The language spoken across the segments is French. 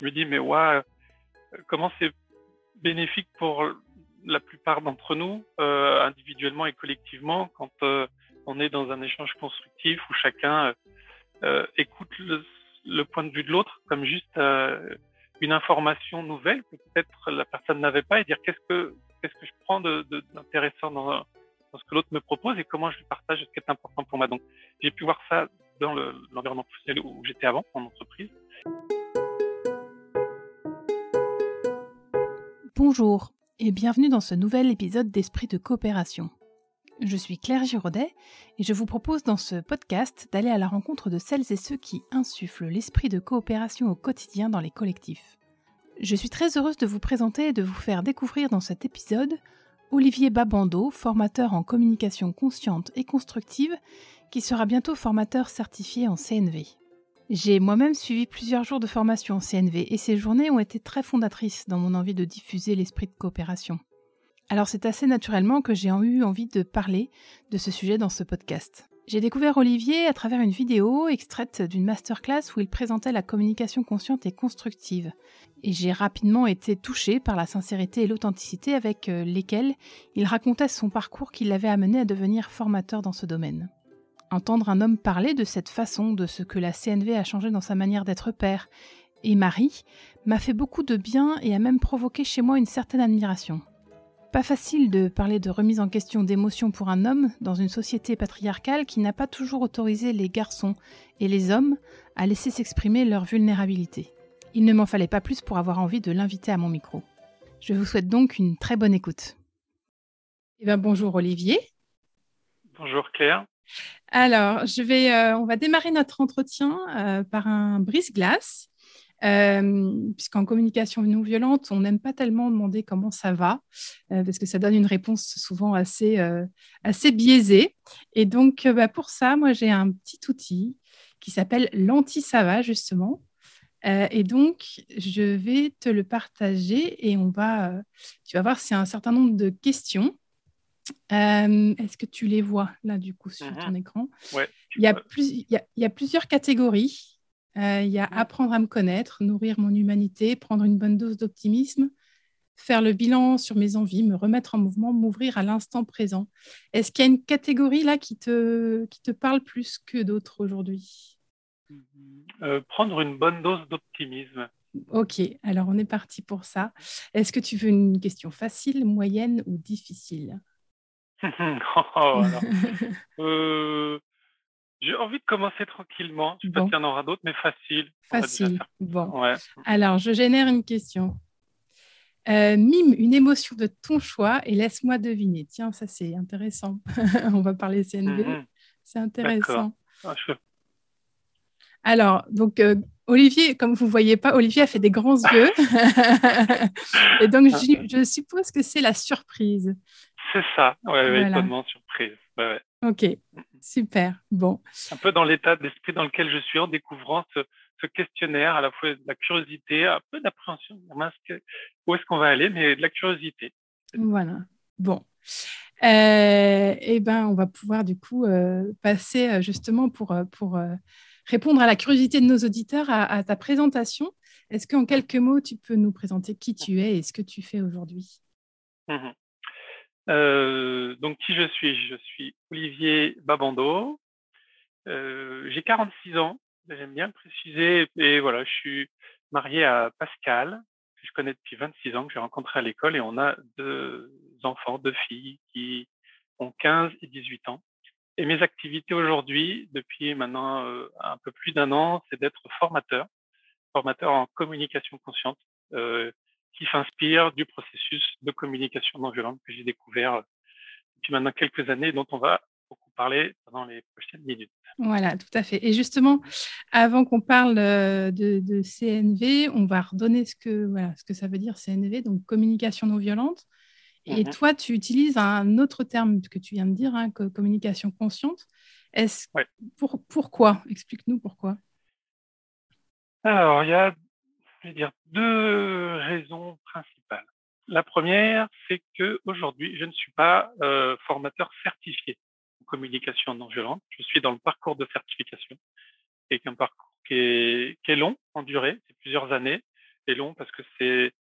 je me dis, mais ouais, comment c'est bénéfique pour la plupart d'entre nous, euh, individuellement et collectivement, quand euh, on est dans un échange constructif où chacun euh, écoute le, le, point de vue de l'autre comme juste une information nouvelle que peut-être la personne n'avait pas et dire qu'est-ce que qu'est-ce que je prends d'intéressant de, dans, dans, ce que l'autre me propose et comment je lui partage ce qui est important pour moi. Donc j'ai pu voir ça dans l'environnement professionnel où j'étais avant en entreprise. Bonjour et bienvenue dans ce nouvel épisode d'Esprit de coopération. Je suis Claire Giraudet et je vous propose dans ce podcast d'aller à la rencontre de celles et ceux qui insufflent l'esprit de coopération au quotidien dans les collectifs. Je suis très heureuse de vous présenter et de vous faire découvrir dans cet épisode Olivier Babando, formateur en communication consciente et constructive, qui sera bientôt formateur certifié en CNV. J'ai moi-même suivi plusieurs jours de formation en CNV et ces journées ont été très fondatrices dans mon envie de diffuser l'esprit de coopération. Alors c'est assez naturellement que j'ai eu envie de parler de ce sujet dans ce podcast. J'ai découvert Olivier à travers une vidéo extraite d'une masterclass où il présentait la communication consciente et constructive. Et j'ai rapidement été touchée par la sincérité et l'authenticité avec euh, lesquelles il racontait son parcours qui l'avait amené à devenir formateur dans ce domaine. Entendre un homme parler de cette façon, de ce que la CNV a changé dans sa manière d'être père et mari, m'a fait beaucoup de bien et a même provoqué chez moi une certaine admiration. Pas facile de parler de remise en question d'émotions pour un homme dans une société patriarcale qui n'a pas toujours autorisé les garçons et les hommes à laisser s'exprimer leur vulnérabilité. Il ne m'en fallait pas plus pour avoir envie de l'inviter à mon micro. Je vous souhaite donc une très bonne écoute. Eh bien, bonjour Olivier. Bonjour Claire. Alors, je vais, euh, on va démarrer notre entretien euh, par un brise-glace, euh, puisqu'en communication non violente, on n'aime pas tellement demander comment ça va, parce que ça donne une réponse souvent assez, assez biaisée. Et donc, bah, pour ça, moi, j'ai un petit outil qui s'appelle l'anti-ça justement. et donc, je vais te le partager et on va, tu vas voir, c'est un certain nombre de questions euh, est-ce que tu les vois là du coup sur ton mhm. écran il, y a plus, il, y a, plusieurs catégories. Euh, il y a mhm. apprendre à me connaître, nourrir mon humanité, prendre une bonne dose d'optimisme, faire le bilan sur mes envies, me remettre en mouvement, m'ouvrir à l'instant présent. Est-ce qu'il y a une catégorie là qui te, qui te parle plus que d'autres aujourd'hui? Mhm. euh, Prendre une bonne dose d'optimisme. Ok, alors on est parti pour ça. Est-ce que tu veux une question facile, moyenne ou difficile? Oh, euh, j'ai envie de commencer tranquillement. Je sais pas s'il y en aura d'autres, mais facile. Facile. Bon. Alors, je génère une question. Euh, mime une émotion de ton choix et laisse-moi deviner. Tiens, ça c'est intéressant. On va parler CNV. Mhm. C'est intéressant. Ah, Alors, donc, euh, Olivier, comme vous ne voyez pas, Olivier a fait des grands yeux. et donc, je, je suppose que c'est la surprise. C'est ça, ouais, ouais étonnement, surprise. Ok, super. Bon. Un peu dans l'état d'esprit dans lequel je suis en découvrant ce, questionnaire, à la fois de la curiosité, un peu d'appréhension. Où est-ce qu'on va aller, mais de la curiosité. Voilà. Bon. Euh, eh ben, on va pouvoir du coup euh, passer justement pour, pour répondre à la curiosité de nos auditeurs à, ta présentation. Est-ce qu'en quelques mots, tu peux nous présenter qui tu es et ce que tu fais aujourd'hui? Mmh euh, donc, qui je suis? Je suis Olivier Babando. Euh, j'ai 46 ans, j'aime bien le préciser. Et voilà, je suis marié à Pascal, que je connais depuis 26 ans, que j'ai rencontré à l'école. Et on a deux enfants, deux filles qui ont 15 et 18 ans. Et mes activités aujourd'hui, depuis maintenant euh, un peu plus d'un an, c'est d'être formateur, formateur en communication consciente. Euh, qui s'inspire du processus de communication non violente que j'ai découvert euh, depuis maintenant quelques années, dont on va beaucoup parler pendant les prochaines minutes. Voilà, tout à fait. Et justement, avant qu'on parle euh, de, CNV, on va redonner ce que, voilà, ce que ça veut dire CNV, donc communication non violente. Et mhm. toi, tu utilises un autre terme que tu viens de dire, hein, communication consciente. Est-ce pour, pourquoi? Explique-nous pourquoi. Alors, il y a je vais dire deux raisons principales. La première, c'est que aujourd'hui, je ne suis pas euh, formateur certifié en communication non violente. Je suis dans le parcours de certification, et un parcours qui est, qui est long en durée, c'est plusieurs années, est long parce que c'est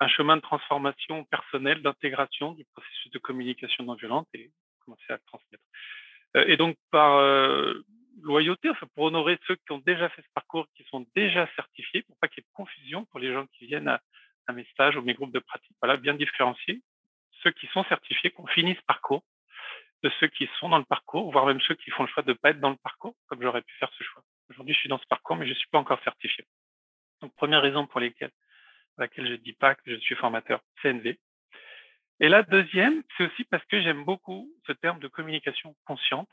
un chemin de transformation personnelle, d'intégration du processus de communication non violente et commencer à le transmettre. Euh, et donc, par euh, loyauté, enfin, pour honorer ceux qui ont déjà fait ce parcours, qui sont déjà certifiés, pour pas qu'il y ait de confusion pour les gens qui viennent à, à mes stages ou mes groupes de pratique. Voilà, bien différencier ceux qui sont certifiés, qui ont fini ce parcours, de ceux qui sont dans le parcours, voire même ceux qui font le choix de ne pas être dans le parcours, comme j'aurais pu faire ce choix. Aujourd'hui, je suis dans ce parcours, mais je ne suis pas encore certifié. Donc, première raison pour lesquelles, laquelle je ne dis pas que je suis formateur CNV. Et la deuxième, c'est aussi parce que j'aime beaucoup ce terme de communication consciente.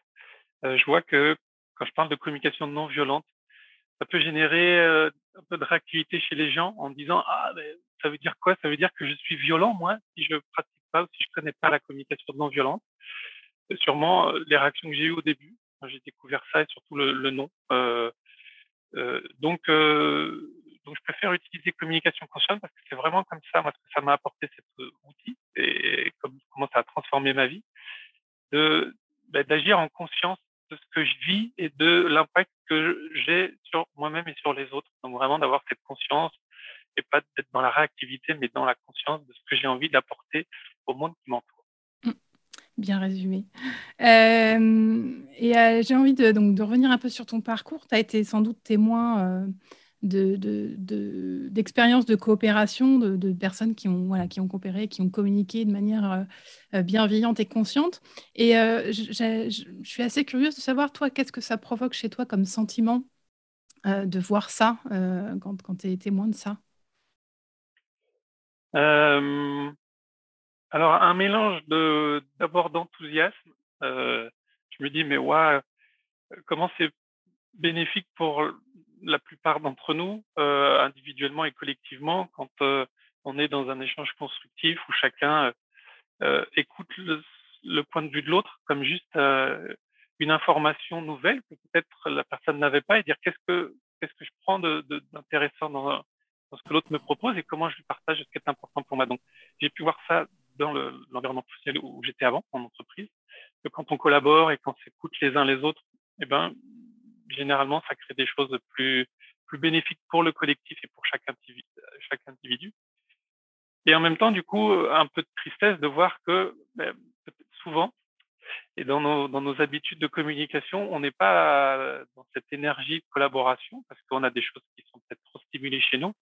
Euh, je vois que quand je parle de communication non violente, ça peut générer euh, un peu de réactivité chez les gens en disant ah mais ça veut dire quoi? Ça veut dire que je suis violent moi si je pratique pas ou si je connais pas la communication non violente. sûrement euh, les réactions que j'ai eues au début quand j'ai découvert ça et surtout le, nom. Donc donc je préfère utiliser communication consciente parce que c'est vraiment comme ça moi que ça m'a apporté cet outil et comme comment ça a transformé ma vie de bah, d'agir en conscience de ce que je vis et de l'impact que j'ai sur moi-même et sur les autres. Donc vraiment d'avoir cette conscience et pas d'être dans la réactivité, mais dans la conscience de ce que j'ai envie d'apporter au monde qui m'entoure. Mmh. Bien résumé. Euh, et euh, j'ai envie de, donc, de revenir un peu sur ton parcours. Tu as été sans doute témoin euh, d'expériences de, coopération, de, personnes qui ont, voilà, qui ont coopéré, qui ont communiqué de manière euh, euh, bienveillante et consciente. Et euh, je suis assez curieuse de savoir, toi, qu'est-ce que ça provoque chez toi comme sentiment de voir ça quand, quand tu es témoin de ça? Alors, un mélange d'abord d'enthousiasme. je me dis, mais ouais, comment c'est bénéfique pour la plupart d'entre nous, euh, individuellement et collectivement, quand euh, on est dans un échange constructif où chacun euh, écoute le, point de vue de l'autre comme juste une information nouvelle que peut-être la personne n'avait pas et dire qu'est-ce que qu'est-ce que je prends d'intéressant de, dans, dans, ce que l'autre me propose et comment je lui partage ce qui est important pour moi. Donc j'ai pu voir ça dans l'environnement professionnel où j'étais avant en entreprise, que quand on collabore et qu'on s'écoute les uns les autres, eh ben généralement, ça crée des choses plus, plus bénéfiques pour le collectif et pour chaque individu. Et en même temps, du coup, un peu de tristesse de voir que ben, souvent, et dans nos, dans nos habitudes de communication, on n'est pas dans cette énergie de collaboration parce qu'on a des choses qui sont peut-être trop stimulées chez nous.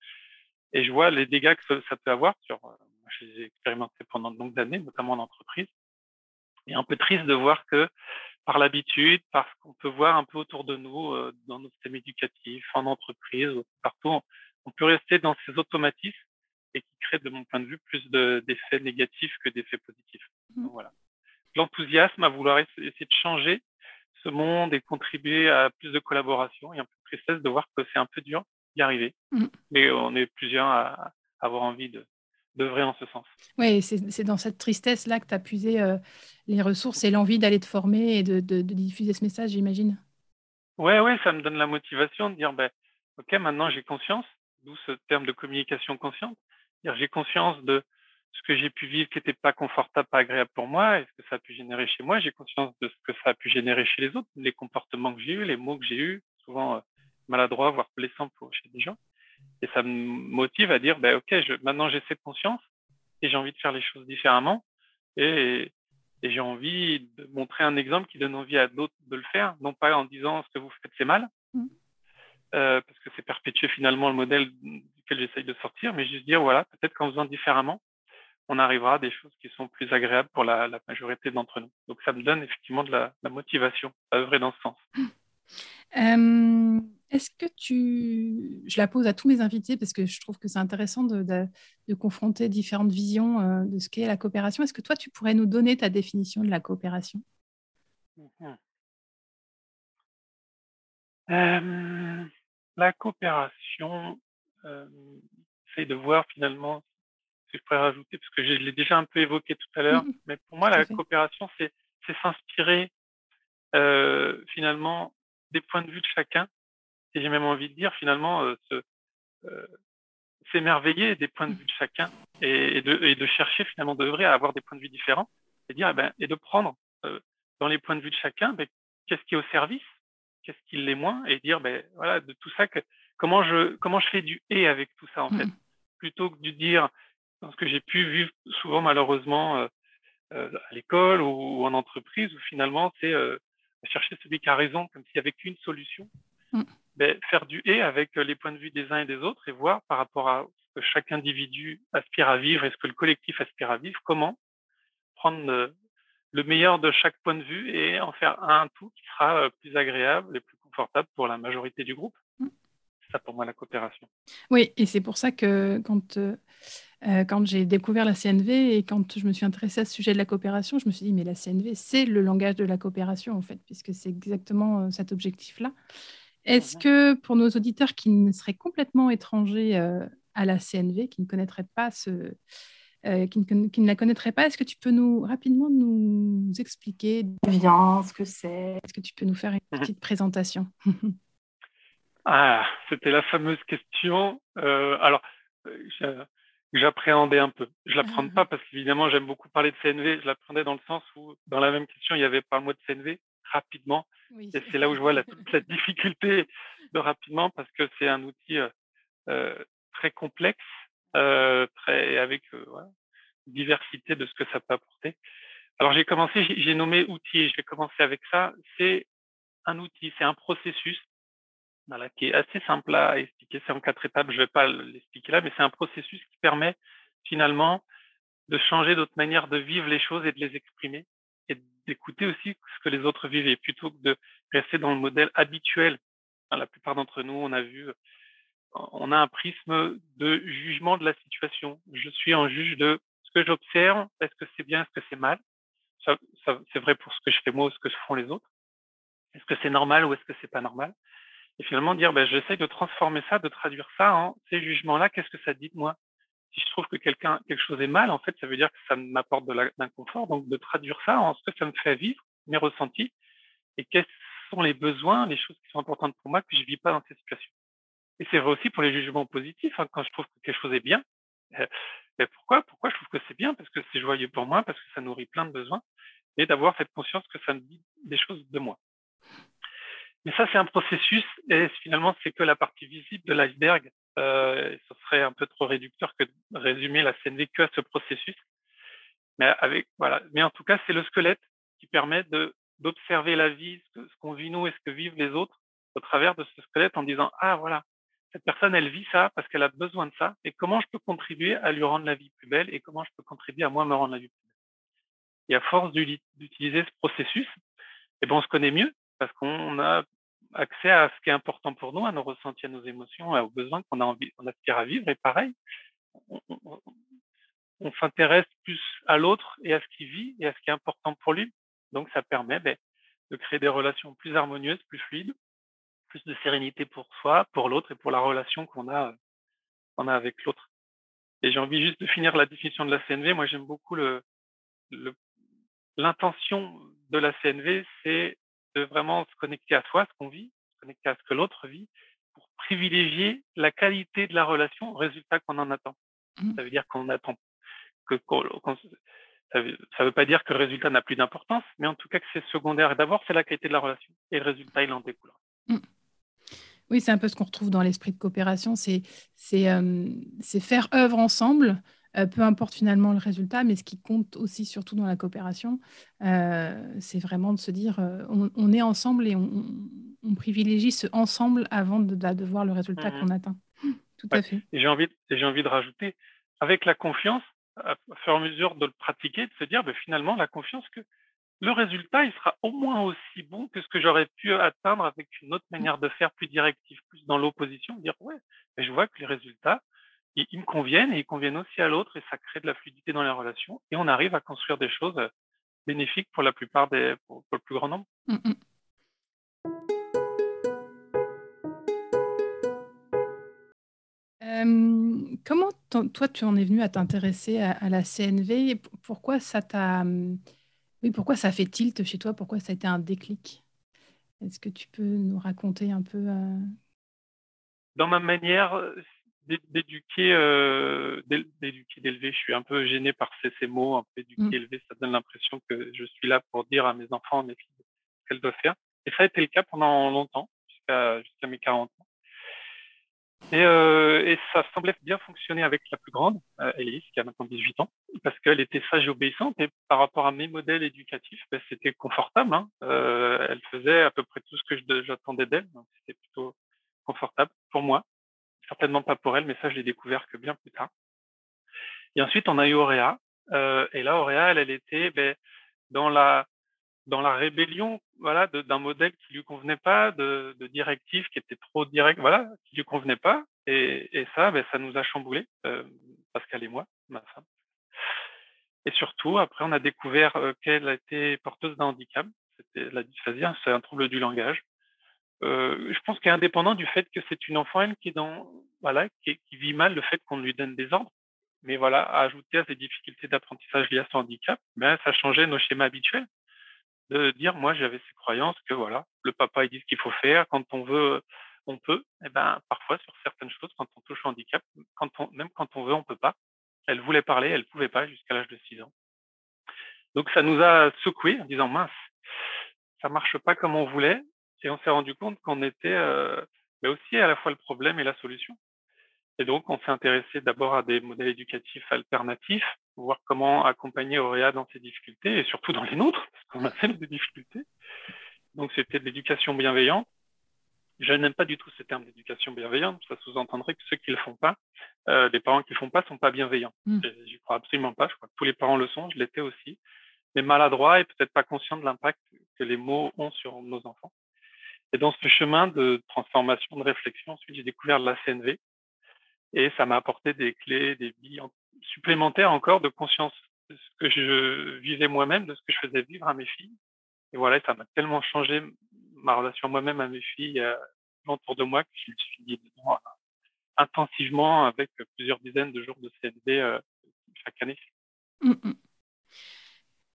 Et je vois les dégâts que ça peut avoir sur, moi, je les ai expérimentés pendant de longues années, notamment en entreprise. Et un peu triste de voir que par l'habitude, parce qu'on peut voir un peu autour de nous, euh, dans nos systèmes éducatifs, en entreprise, partout, on peut rester dans ces automatismes et qui créent, de mon point de vue, plus d'effets négatifs que d'effets positifs. Mmh. voilà. L'enthousiasme à vouloir essayer de changer ce monde et contribuer à plus de collaboration et un peu de tristesse de voir que c'est un peu dur d'y arriver. Mmh. Mais on est plusieurs à avoir envie de, d'œuvrer en ce sens. Oui, c'est dans cette tristesse-là que tu as puisé euh, les ressources et l'envie d'aller te former et de, de, diffuser ce message, j'imagine. Oui, ouais, ça me donne la motivation de dire, ben, OK, maintenant j'ai conscience, d'où ce terme de communication consciente. J'ai conscience de ce que j'ai pu vivre qui n'était pas confortable, pas agréable pour moi, et ce que ça a pu générer chez moi. J'ai conscience de ce que ça a pu générer chez les autres, les comportements que j'ai eus, les mots que j'ai eus, souvent euh, maladroits, voire blessants pour, chez des gens. Et ça me motive à dire, ben, OK, je, maintenant j'ai cette conscience et j'ai envie de faire les choses différemment. Et, et j'ai envie de montrer un exemple qui donne envie à d'autres de le faire, non pas en disant ce que vous faites c'est mal, mmh. euh, parce que c'est perpétuer finalement le modèle duquel j'essaye de sortir, mais juste dire voilà, peut-être qu'en faisant différemment, on arrivera à des choses qui sont plus agréables pour la, la majorité d'entre nous. Donc ça me donne effectivement de la, la motivation à œuvrer dans ce sens. Euh, est-ce que tu... Je la pose à tous mes invités parce que je trouve que c'est intéressant de, de, confronter différentes visions euh, de ce qu'est la coopération. Est-ce que toi, tu pourrais nous donner ta définition de la coopération? Mmh euh, La coopération, euh, j'essaie de voir finalement ce que je pourrais rajouter, parce que je l'ai déjà un peu évoqué tout à l'heure, mmh mais pour moi, la coopération, c'est s'inspirer euh, finalement des points de vue de chacun et j'ai même envie de dire finalement euh, euh, s'émerveiller des points de vue de chacun et, de, et de, chercher finalement d'œuvrer à avoir des points de vue différents et dire eh ben, et de prendre euh, dans les points de vue de chacun ben, qu'est-ce qui est au service qu'est-ce qui l'est moins et dire ben voilà de tout ça que comment je comment je fais du et avec tout ça en fait? Mmh. plutôt que de dire, dans ce que j'ai pu vivre souvent malheureusement à l'école ou, en entreprise, où finalement c'est chercher celui qui a raison, comme s'il n'y avait qu'une solution. Mm. Ben, faire du et avec les points de vue des uns et des autres et voir par rapport à ce que chaque individu aspire à vivre et ce que le collectif aspire à vivre, comment prendre le meilleur de chaque point de vue et en faire un tout qui sera plus agréable et plus confortable pour la majorité du groupe. C'est ça pour moi la coopération. Oui, et c'est pour ça que quand, quand j'ai découvert la CNV et quand je me suis intéressée à ce sujet de la coopération, je me suis dit, mais la CNV, c'est le langage de la coopération, en fait, puisque c'est exactement cet objectif-là. Est-ce que pour nos auditeurs qui ne seraient complètement étrangers à la CNV, qui ne connaîtraient pas ce, euh, qui, ne, la connaîtraient pas, est-ce que tu peux nous rapidement nous expliquer vient, ce que c'est Est-ce que tu peux nous faire une petite présentation? Ah, c'était la fameuse question. Euh, alors, euh, j'appréhendais un peu. Je l'apprends pas parce qu'évidemment, j'aime beaucoup parler de CNV. Je l'appréhendais dans le sens où, dans la même question, il y avait pas le mot de CNV rapidement. Et c'est là où je vois la, toute cette difficulté de rapidement parce que c'est un outil très complexe euh, très avec euh, diversité de ce que ça peut apporter. Alors j'ai commencé, j'ai nommé outil, je vais commencer avec ça. C'est un outil, c'est un processus voilà, qui est assez simple à expliquer. C'est en quatre étapes, je ne vais pas l'expliquer là, mais c'est un processus qui permet finalement de changer d'autres manières de vivre les choses et de les exprimer et d'écouter aussi ce que les autres vivent et plutôt que de rester dans le modèle habituel. La plupart d'entre nous, on a vu on a un prisme de jugement de la situation. Je suis un juge de ce que j'observe, est-ce que c'est bien, est-ce que c'est mal? Ça, c'est vrai pour ce que je fais moi ou ce que font les autres. Est-ce que c'est normal ou est-ce que c'est pas normal? Et finalement dire, ben, de transformer ça, de traduire ça en ces jugements-là. Qu'est-ce que ça dit de moi? Si je trouve que quelqu'un quelque chose est mal, en fait, ça veut dire que ça m'apporte de l'inconfort. Donc de traduire ça en ce que ça me fait vivre, mes ressentis, et quels sont les besoins, les choses qui sont importantes pour moi que je vis pas dans ces situations. Et c'est vrai aussi pour les jugements positifs. Hein, quand je trouve que quelque chose est bien, euh, ben pourquoi Pourquoi je trouve que c'est bien? Parce que c'est joyeux pour moi, parce que ça nourrit plein de besoins, et d'avoir cette conscience que ça me dit des choses de moi. Mais ça, c'est un processus, et finalement, c'est que la partie visible de l'iceberg. Euh, ce serait un peu trop réducteur que de résumer la scène vécue à ce processus. Mais en tout cas, c'est le squelette qui permet d'observer la vie, ce qu'on vit nous et ce que vivent les autres au travers de ce squelette en disant ah voilà cette personne, elle vit ça parce qu'elle a besoin de ça. Et comment je peux contribuer à lui rendre la vie plus belle et comment je peux contribuer à moi me rendre la vie plus belle? Et à force d'utiliser ce processus, eh ben, on se connaît mieux parce qu'on a accès à ce qui est important pour nous, à nos ressentis, à nos émotions, aux besoins qu'on a envie, on aspire à vivre. Et pareil, on, s'intéresse plus à l'autre et à ce qu'il vit et à ce qui est important pour lui. Donc, ça permet ben, de créer des relations plus harmonieuses, plus fluides, plus de sérénité pour soi, pour l'autre et pour la relation qu'on a, qu'on a avec l'autre. Et j'ai envie juste de finir la définition de la CNV. Moi, j'aime beaucoup le, l'intention de la CNV, c'est de vraiment se connecter à soi, ce qu'on vit, se connecter à ce que l'autre vit, pour privilégier la qualité de la relation au résultat qu'on en attend. Mmh. Ça veut dire qu'on attend que, ça veut, veut pas dire que le résultat n'a plus d'importance, mais en tout cas que c'est secondaire. D'abord, c'est la qualité de la relation. Et le résultat, il en découlera. Mmh. Oui, c'est un peu ce qu'on retrouve dans l'esprit de coopération, c'est euh, faire œuvre ensemble, euh, peu importe finalement le résultat, mais ce qui compte aussi surtout dans la coopération, euh, c'est vraiment de se dire on, est ensemble et on, privilégie ce ensemble avant de, voir le résultat mmh qu'on atteint. Tout à fait. Et j'ai envie, envie de rajouter, avec la confiance, à faire mesure de le pratiquer, de se dire ben, finalement la confiance que le résultat, il sera au moins aussi bon que ce que j'aurais pu atteindre avec une autre manière de faire plus directive, plus dans l'opposition, dire ouais, mais je vois que les résultats, ils, me conviennent et ils conviennent aussi à l'autre et ça crée de la fluidité dans les relations et on arrive à construire des choses euh, bénéfiques pour la plupart des, pour, le plus grand nombre. Mmh, mmh. comment toi tu en es venu à t'intéresser à, à, la CNV Pourquoi ça t'a oui, pourquoi ça fait tilt chez toi? Pourquoi ça a été un déclic? Est-ce que tu peux nous raconter un peu euh? Dans ma manière euh, d'éduquer, euh, d'éduquer, d'élever, je suis un peu gêné par ces, mots, un peu éduquer, mmh. élever, ça donne l'impression que je suis là pour dire à mes enfants, à mes filles, ce qu'elles doivent faire. Et ça a été le cas pendant longtemps, jusqu'à jusqu'à mes 40 ans. Et, et, ça semblait bien fonctionner avec la plus grande, Elise, qui a maintenant 18 ans, parce qu'elle était sage et obéissante. Et par rapport à mes modèles éducatifs, ben, c'était confortable. Hein. elle faisait à peu près tout ce que j'attendais d'elle. Donc c'était plutôt confortable pour moi. Certainement pas pour elle, mais ça, je l'ai découvert que bien plus tard. Et ensuite, on a eu Auréa. Euh, et là, Auréa, elle, était ben, dans la dans la rébellion, voilà, d'un modèle qui lui convenait pas, de, directives qui étaient trop directes, voilà, qui lui convenait pas. Et, ça, ben, ça nous a chamboulé, euh, Pascal et moi, ma femme. Et surtout, après, on a découvert euh, qu'elle été porteuse d'un handicap. C'était la dysphasie, hein, c'est un trouble du langage. Euh, je pense qu'elle est indépendant du fait que c'est une enfant elle qui est dans voilà qui, qui vit mal le fait qu'on lui donne des ordres mais voilà, ajouter à ces difficultés d'apprentissage liées à son handicap, ben, ça changeait nos schémas habituels. De dire, moi, j'avais ces croyances que voilà, le papa, il dit ce qu'il faut faire. Quand on veut, on peut. Et ben, parfois, sur certaines choses, quand on touche au handicap, quand on, même quand on veut, on peut pas. Elle voulait parler, elle pouvait pas jusqu'à l'âge de 6 ans. Donc, ça nous a secoué en disant, mince, ça marche pas comme on voulait. Et on s'est rendu compte qu'on était euh, mais aussi à la fois le problème et la solution. Et donc, on s'est intéressé d'abord à des modèles éducatifs alternatifs, voir comment accompagner Auréa dans ses difficultés et surtout dans les nôtres, parce qu'on a tellement de difficultés. Donc, c'était de l'éducation bienveillante. Je n'aime pas du tout ce terme d'éducation bienveillante. Ça sous-entendrait que ceux qui le font pas, euh, les parents qui le font pas, sont pas bienveillants. Mmh. J'y crois absolument pas. Je crois que tous les parents le sont. Je l'étais aussi, mais maladroits et peut-être pas conscients de l'impact que les mots ont sur nos enfants. Et dans ce chemin de transformation, de réflexion, ensuite j'ai découvert la CNV, et ça m'a apporté des clés, des billes supplémentaires encore de conscience de ce que je vivais moi-même, de ce que je faisais vivre à mes filles. Et voilà, ça m'a tellement changé ma relation moi-même à mes filles euh, autour de moi que je me suis dit euh, intensivement avec plusieurs dizaines de jours de CND euh, chaque année. Mmh, mmh.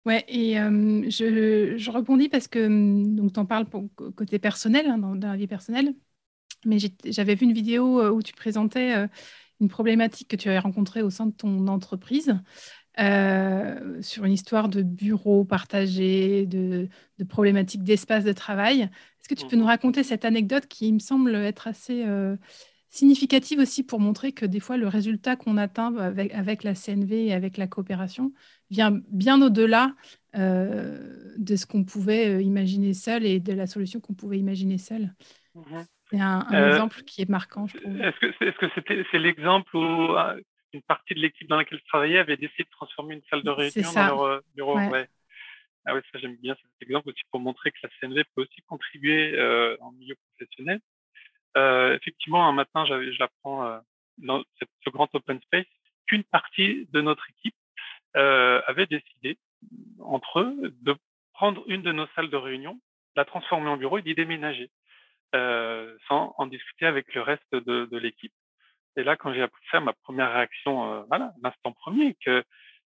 Ouais, et euh, je, je, rebondis parce que mmh, donc tu en parles pour côté personnel, hein, dans, dans, la vie personnelle, mais j'avais vu une vidéo euh, où tu présentais euh, une problématique que tu avais rencontrée au sein de ton entreprise euh, sur une histoire de bureau partagé, de, de problématiques d'espace de travail. Est-ce que tu peux nous mmh raconter cette anecdote qui me semble être assez significative aussi pour montrer que des fois le résultat qu'on atteint avec, avec, la CNV et avec la coopération vient bien au-delà de ce qu'on pouvait imaginer seul et de la solution qu'on pouvait imaginer seul. Mmh c'est un, euh, exemple qui est marquant, je trouve. Est-ce que c'est -ce l'exemple où euh, une partie de l'équipe dans laquelle je travaillais avait décidé de transformer une salle de réunion dans leur euh, bureau ouais. Ah oui, ça j'aime bien cet exemple aussi pour montrer que la CNV peut aussi contribuer euh, en milieu professionnel. Euh, effectivement, un matin, je l'apprends dans ce grand open space qu'une partie de notre équipe avait décidé entre eux de prendre une de nos salles de réunion, la transformer en bureau et d'y déménager. Euh, sans en discuter avec le reste de, l'équipe. Et là, quand j'ai appris ça, ma première réaction, euh, l'instant premier, que,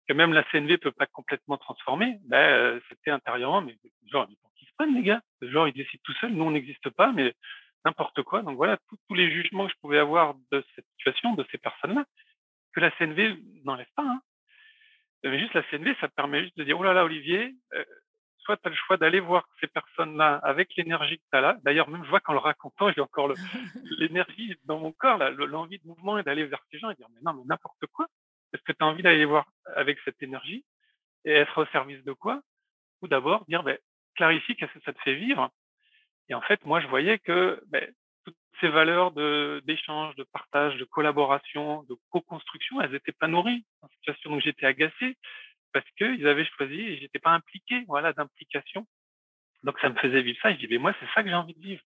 même la CNV peut pas complètement transformer, ben, euh, c'était intérieurement, mais genre, qui se prennent, les gars Genre, ils décident tout seuls, nous, on n'existe pas, mais n'importe quoi. Donc voilà, tous les jugements que je pouvais avoir de cette situation, de ces personnes-là, que la CNV n'enlève pas. Hein. Mais juste la CNV, ça permet juste de dire, oh là là, Olivier, euh, soit tu as le choix d'aller voir ces personnes-là avec l'énergie que tu as là. D'ailleurs, même je vois qu'en le racontant, j'ai encore l'énergie dans mon corps, l'envie de mouvement et d'aller vers ces gens et dire, mais non, mais n'importe quoi. Est-ce que tu as envie d'aller les voir avec cette énergie et être au service de quoi? Ou d'abord dire, ben, clarifie qu'est-ce que ça te fait vivre. Et en fait, moi, je voyais que ben, toutes ces valeurs d'échange, de, partage, de collaboration, de co-construction, elles n'étaient pas nourries. En situation où j'étais agacé, parce qu'ils avaient choisi et j'étais pas impliqué, voilà, d'implication. Donc ça me faisait vivre ça. Je dis, mais moi, c'est ça que j'ai envie de vivre.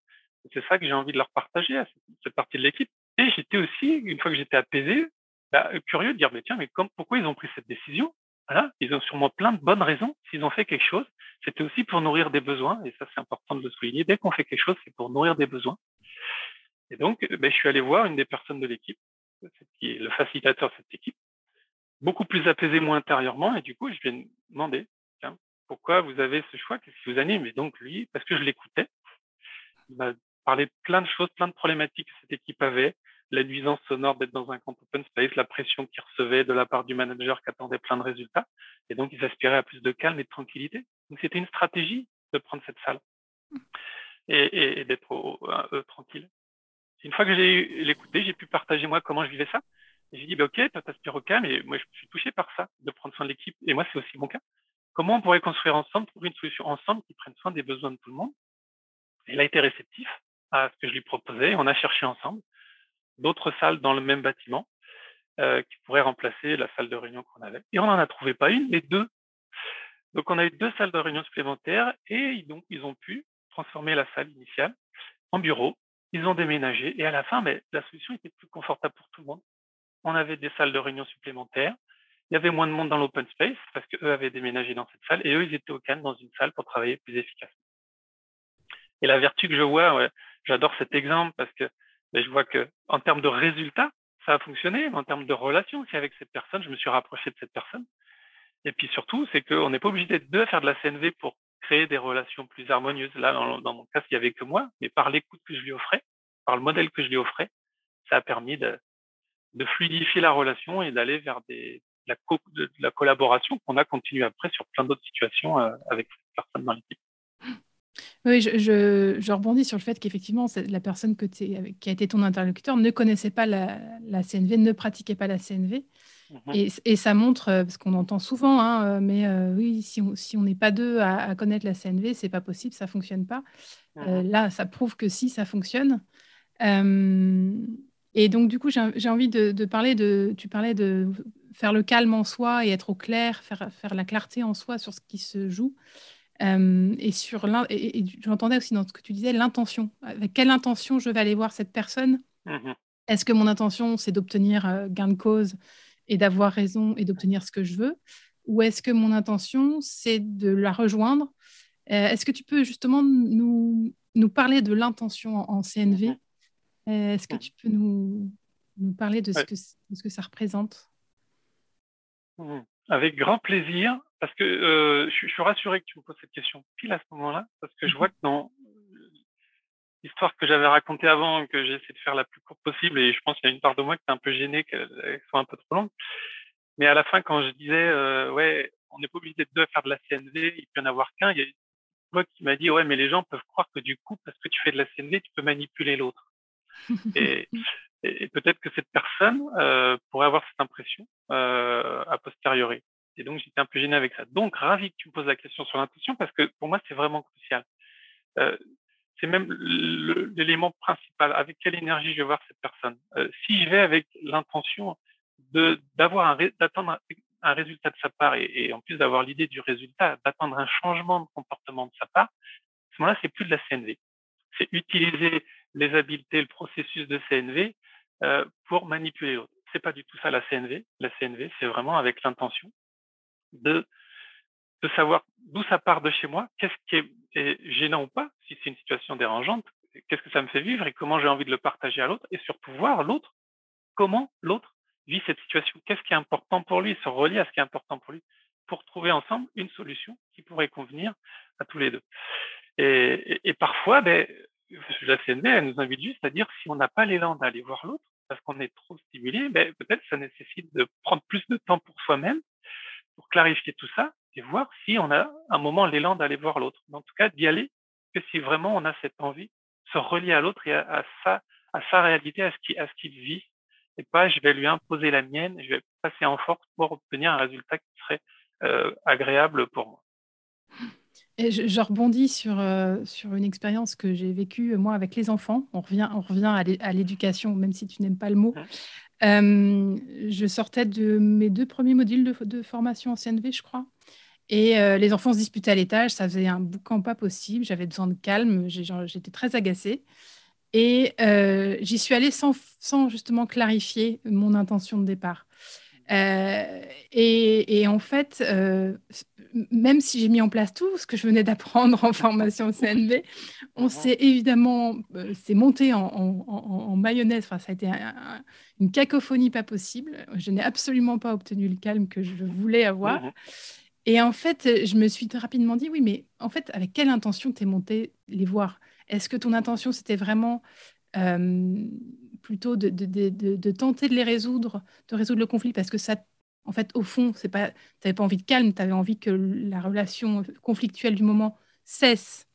C'est ça que j'ai envie de leur partager à cette, partie de l'équipe. Et j'étais aussi, une fois que j'étais apaisé, bah, curieux de dire, mais tiens, mais pourquoi ils ont pris cette décision? Voilà, ils ont sûrement plein de bonnes raisons. S'ils ont fait quelque chose, c'était aussi pour nourrir des besoins. Et ça, c'est important de le souligner. Dès qu'on fait quelque chose, c'est pour nourrir des besoins. Et donc, ben, je suis allé voir une des personnes de l'équipe, qui est le facilitateur de cette équipe, beaucoup plus apaisé moi intérieurement et du coup je lui ai demandé tiens, pourquoi vous avez ce choix? Qu'est-ce qui vous anime? Et donc lui parce que je l'écoutais il m'a parlé de plein de choses plein de problématiques que cette équipe avait la nuisance sonore d'être dans un camp open space la pression qu'il recevait de la part du manager qui attendait plein de résultats et donc il s'aspirait à plus de calme et de tranquillité donc c'était une stratégie de prendre cette salle et, et, d'être euh, tranquille Une fois que j'ai l'écouté, j'ai pu partager moi comment je vivais ça. Et j'ai dit, bah, ok, toi t'aspires au calme, et moi je suis touché par ça, de prendre soin de l'équipe. Et moi c'est aussi mon cas. Comment on pourrait construire ensemble, trouver une solution ensemble qui prenne soin des besoins de tout le monde? Il a été réceptif à ce que je lui proposais. On a cherché ensemble d'autres salles dans le même bâtiment euh, qui pourraient remplacer la salle de réunion qu'on avait. Et on n'en a trouvé pas une, mais deux. Donc on a eu deux salles de réunion supplémentaires et donc ils ont pu transformer la salle initiale en bureau. Ils ont déménagé et à la fin, mais la solution était plus confortable pour tout le monde. On avait des salles de réunion supplémentaires. Il y avait moins de monde dans l'open space parce qu'eux avaient déménagé dans cette salle et eux, ils étaient au calme dans une salle pour travailler plus efficacement. Et la vertu que je vois, j'adore cet exemple parce que je vois que en termes de résultats, ça a fonctionné. En termes de relation aussi avec cette personne, je me suis rapproché de cette personne. Et puis surtout, c'est qu'on n'est pas obligé d'être deux à faire de la CNV pour créer des relations plus harmonieuses. Là, dans, mon cas, il n'y avait que moi, mais par l'écoute que je lui offrais, par le modèle que je lui offrais, ça a permis de, fluidifier la relation et d'aller vers la collaboration qu'on a continué après sur plein d'autres situations euh, avec cette personne dans l'équipe. Oui, je, je, rebondis sur le fait qu'effectivement, la personne que qui a été ton interlocuteur ne connaissait pas la, la CNV, ne pratiquait pas la CNV. Mhm. Et, et, ça montre, euh, parce qu'on entend souvent, hein, euh, mais euh, oui, si on si n'est pas deux à, connaître la CNV, c'est pas possible, ça fonctionne pas. Mhm. là, ça prouve que si, ça fonctionne. et donc, du coup, j'ai envie de, de, parler de. Tu parlais de faire le calme en soi et être au clair, faire, faire la clarté en soi sur ce qui se joue. Euh, et sur et, j'entendais aussi dans ce que tu disais l'intention. Avec quelle intention je vais aller voir cette personne? Mmh Est-ce que mon intention c'est d'obtenir euh, gain de cause et d'avoir raison et d'obtenir ce que je veux? Ou est-ce que mon intention c'est de la rejoindre? Euh, Est-ce que tu peux justement nous, nous parler de l'intention en, CNV mmh Est-ce que tu peux nous, nous parler de ce, que, de ce que ça représente? Avec grand plaisir. Parce que euh, je, suis rassuré que tu me poses cette question pile à ce moment-là, parce que je vois que dans l'histoire que j'avais racontée avant, que j'ai essayé de faire la plus courte possible, et je pense qu'il y a une part de moi qui est un peu gênée qu'elle soit un peu trop longue. Mais à la fin, quand je disais, euh, ouais, on n'est pas obligé d'être deux à faire de la CNV, il peut y en avoir qu'un, il y a une voix qui m'a dit, ouais, mais les gens peuvent croire que du coup, parce que tu fais de la CNV, tu peux manipuler l'autre. et, et peut-être que cette personne euh, pourrait avoir cette impression euh, a posteriori. Et donc, j'étais un peu gêné avec ça. Donc, ravi que tu me poses la question sur l'intention parce que pour moi, c'est vraiment crucial. Euh, c'est même l'élément principal. Avec quelle énergie je vais voir cette personne euh, Si je vais avec l'intention de d'avoir un d'attendre un, résultat de sa part et, en plus d'avoir l'idée du résultat, d'attendre un changement de comportement de sa part, à ce moment-là, c'est plus de la CNV. C'est utiliser les habiletés, le processus de CNV euh, pour manipuler l'autre. C'est pas du tout ça la CNV. La CNV, c'est vraiment avec l'intention de, de savoir d'où ça part de chez moi, qu'est-ce qui est, gênant ou pas, si c'est une situation dérangeante, qu'est-ce que ça me fait vivre et comment j'ai envie de le partager à l'autre, et surtout voir l'autre, comment l'autre vit cette situation, qu'est-ce qui est important pour lui, se relier à ce qui est important pour lui, pour trouver ensemble une solution qui pourrait convenir à tous les deux. Et, et, parfois, ben, la CNB, elle nous invite juste à dire si on n'a pas l'élan d'aller voir l'autre, parce qu'on est trop stimulé, ben, peut-être ça nécessite de prendre plus de temps pour soi-même pour clarifier tout ça et voir si on a un moment l'élan d'aller voir l'autre. En tout cas, d'y aller que si vraiment on a cette envie, se relier à l'autre et à, sa, à sa réalité, à ce qu'il, à ce qu'il vit, et pas je vais lui imposer la mienne, je vais passer en force pour obtenir un résultat qui serait euh, agréable pour moi. Et je, rebondis sur, euh, sur une expérience que j'ai vécue, moi, avec les enfants. On revient, on revient à l'éducation, même si tu n'aimes pas le mot. Euh, je sortais de mes deux premiers modules de, formation en CNV, je crois. Et euh, les enfants se disputaient à l'étage, ça faisait un boucan pas possible, j'avais besoin de calme, j'étais très agacée. Et euh, j'y suis allée sans, sans, justement clarifier mon intention de départ. et, en fait, même si j'ai mis en place tout ce que je venais d'apprendre en formation CNV, on s'est évidemment, euh, c'est monté en, mayonnaise. Enfin, ça a été une cacophonie pas possible. Je n'ai absolument pas obtenu le calme que je voulais avoir. Mmh Et en fait, je me suis rapidement dit, oui, mais en fait, avec quelle intention t'es monté les voir? Est-ce que ton intention, c'était vraiment euh, plutôt de, de, tenter de les résoudre, de résoudre le conflit parce que ça en fait, au fond, c'est pas, t'avais pas envie de calme, tu avais envie que la relation conflictuelle du moment cesse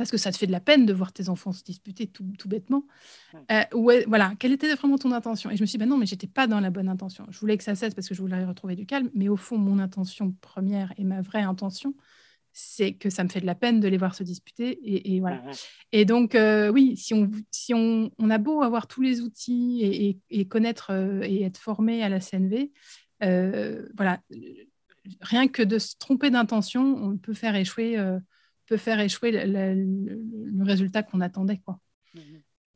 parce que ça te fait de la peine de voir tes enfants se disputer tout, bêtement. Mmh. Euh, voilà, quelle était vraiment ton intention? Et je me suis dit, bah non, mais j'étais pas dans la bonne intention. Je voulais que ça cesse parce que je voulais retrouver du calme, mais au fond, mon intention première et ma vraie intention, c'est que ça me fait de la peine de les voir se disputer. Et, voilà. Et donc, euh, oui, si, on, si on, a beau avoir tous les outils et, connaître euh, et être formé à la CNV, voilà, rien que de se tromper d'intention, on peut faire échouer peut faire échouer le, résultat qu'on attendait. Quoi. Mhm.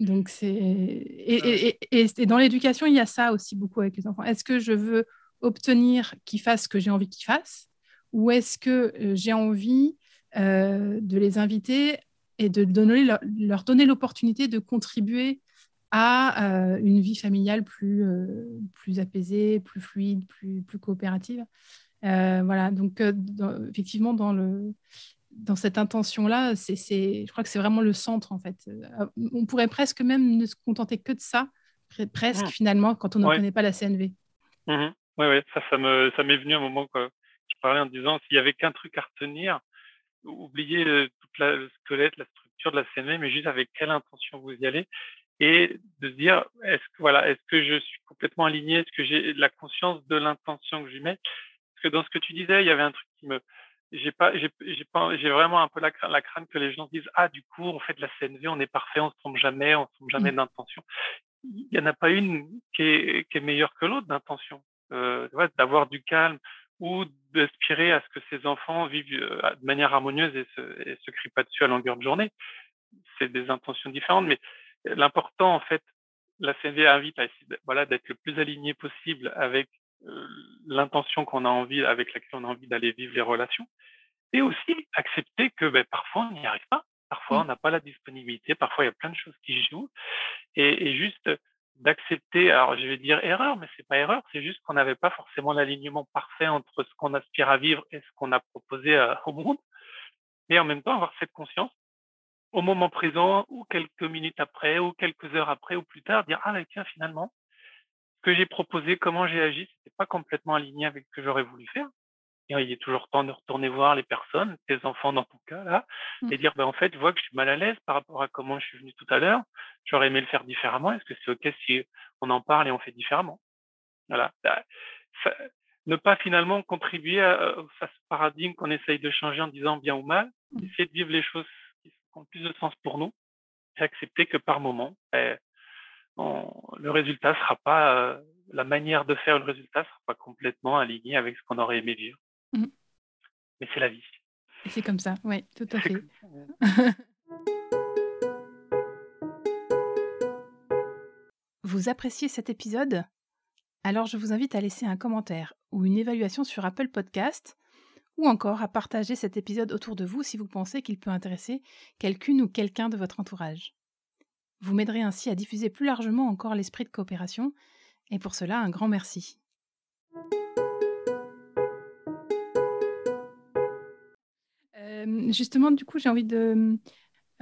Donc, c'est. Et, et, dans l'éducation, il y a ça aussi beaucoup avec les enfants. Est-ce que je veux obtenir qu'ils fassent ce que j'ai envie qu'ils fassent? Ou est-ce que euh, j'ai envie euh, de les inviter et de donner leur, donner l'opportunité de contribuer à euh, une vie familiale plus, plus apaisée, plus fluide, plus, plus coopérative. Voilà, donc effectivement, dans le dans cette intention-là, c'est, je crois que c'est vraiment le centre, en fait. Euh, on pourrait presque même ne se contenter que de ça, presque, mmh. finalement, quand on ne connaît pas la CNV. Oui, mmh. Oui, ça, ça, me, ça m'est venu un moment que je parlais en disant, s'il y avait qu'un truc à retenir, oubliez euh, toute la, le squelette, la structure de la CNV, mais juste avec quelle intention vous y allez, et de se dire, est-ce que, voilà, est-ce que je suis complètement aligné, est-ce que j'ai la conscience de l'intention que j'y mets? Parce que dans ce que tu disais, il y avait un truc qui me j'ai pas, j'ai, pas, j'ai vraiment un peu la, la crainte que les gens disent ah du coup on fait de la CNV, on est parfait, on se trompe jamais, on se trompe jamais mmh. d'intention. Il y en a pas une qui est, qui est meilleure que l'autre d'intention. Euh, d'avoir du calme ou d'aspirer à ce que ces enfants vivent euh, de manière harmonieuse et se, et se crient pas dessus à longueur de journée. C'est des intentions différentes, mais l'important en fait, la CNV invite à essayer, voilà d'être le plus aligné possible avec euh, l'intention qu'on a envie, avec laquelle on a envie d'aller vivre les relations, et aussi accepter que ben, parfois on n'y arrive pas, parfois on mmh. n'a pas la disponibilité, parfois il y a plein de choses qui jouent, et, et juste d'accepter, alors je vais dire erreur, mais c'est pas erreur, c'est juste qu'on n'avait pas forcément l'alignement parfait entre ce qu'on aspire à vivre et ce qu'on a proposé euh, au monde, et en même temps avoir cette conscience au moment présent ou quelques minutes après ou quelques heures après ou plus tard, dire ah tiens finalement que j'ai proposé, comment j'ai agi, c'était pas complètement aligné avec ce que j'aurais voulu faire. Et il est toujours temps de retourner voir les personnes, tes enfants dans ton cas là, mmh. et dire ben en fait, je vois que je suis mal à l'aise par rapport à comment je suis venu tout à l'heure. J'aurais aimé le faire différemment. Est-ce que c'est ok si on en parle et on fait différemment? Voilà. Bah, ne pas finalement contribuer à, ce paradigme qu'on essaye de changer en disant bien ou mal, mmh. essayer de vivre les choses plus de sens pour nous et accepter que par moment, ben, le résultat sera pas, euh, la manière de faire le résultat sera pas complètement aligné avec ce qu'on aurait aimé vivre. Mmh. Mais c'est la vie. C'est comme ça, oui, tout à fait. vous appréciez cet épisode? Alors je vous invite à laisser un commentaire ou une évaluation sur Apple Podcast ou encore à partager cet épisode autour de vous si vous pensez qu'il peut intéresser quelqu'une ou quelqu'un de votre entourage. Vous m'aiderez ainsi à diffuser plus largement encore l'esprit de coopération, et pour cela, un grand merci. Euh, justement, du coup, j'ai envie de,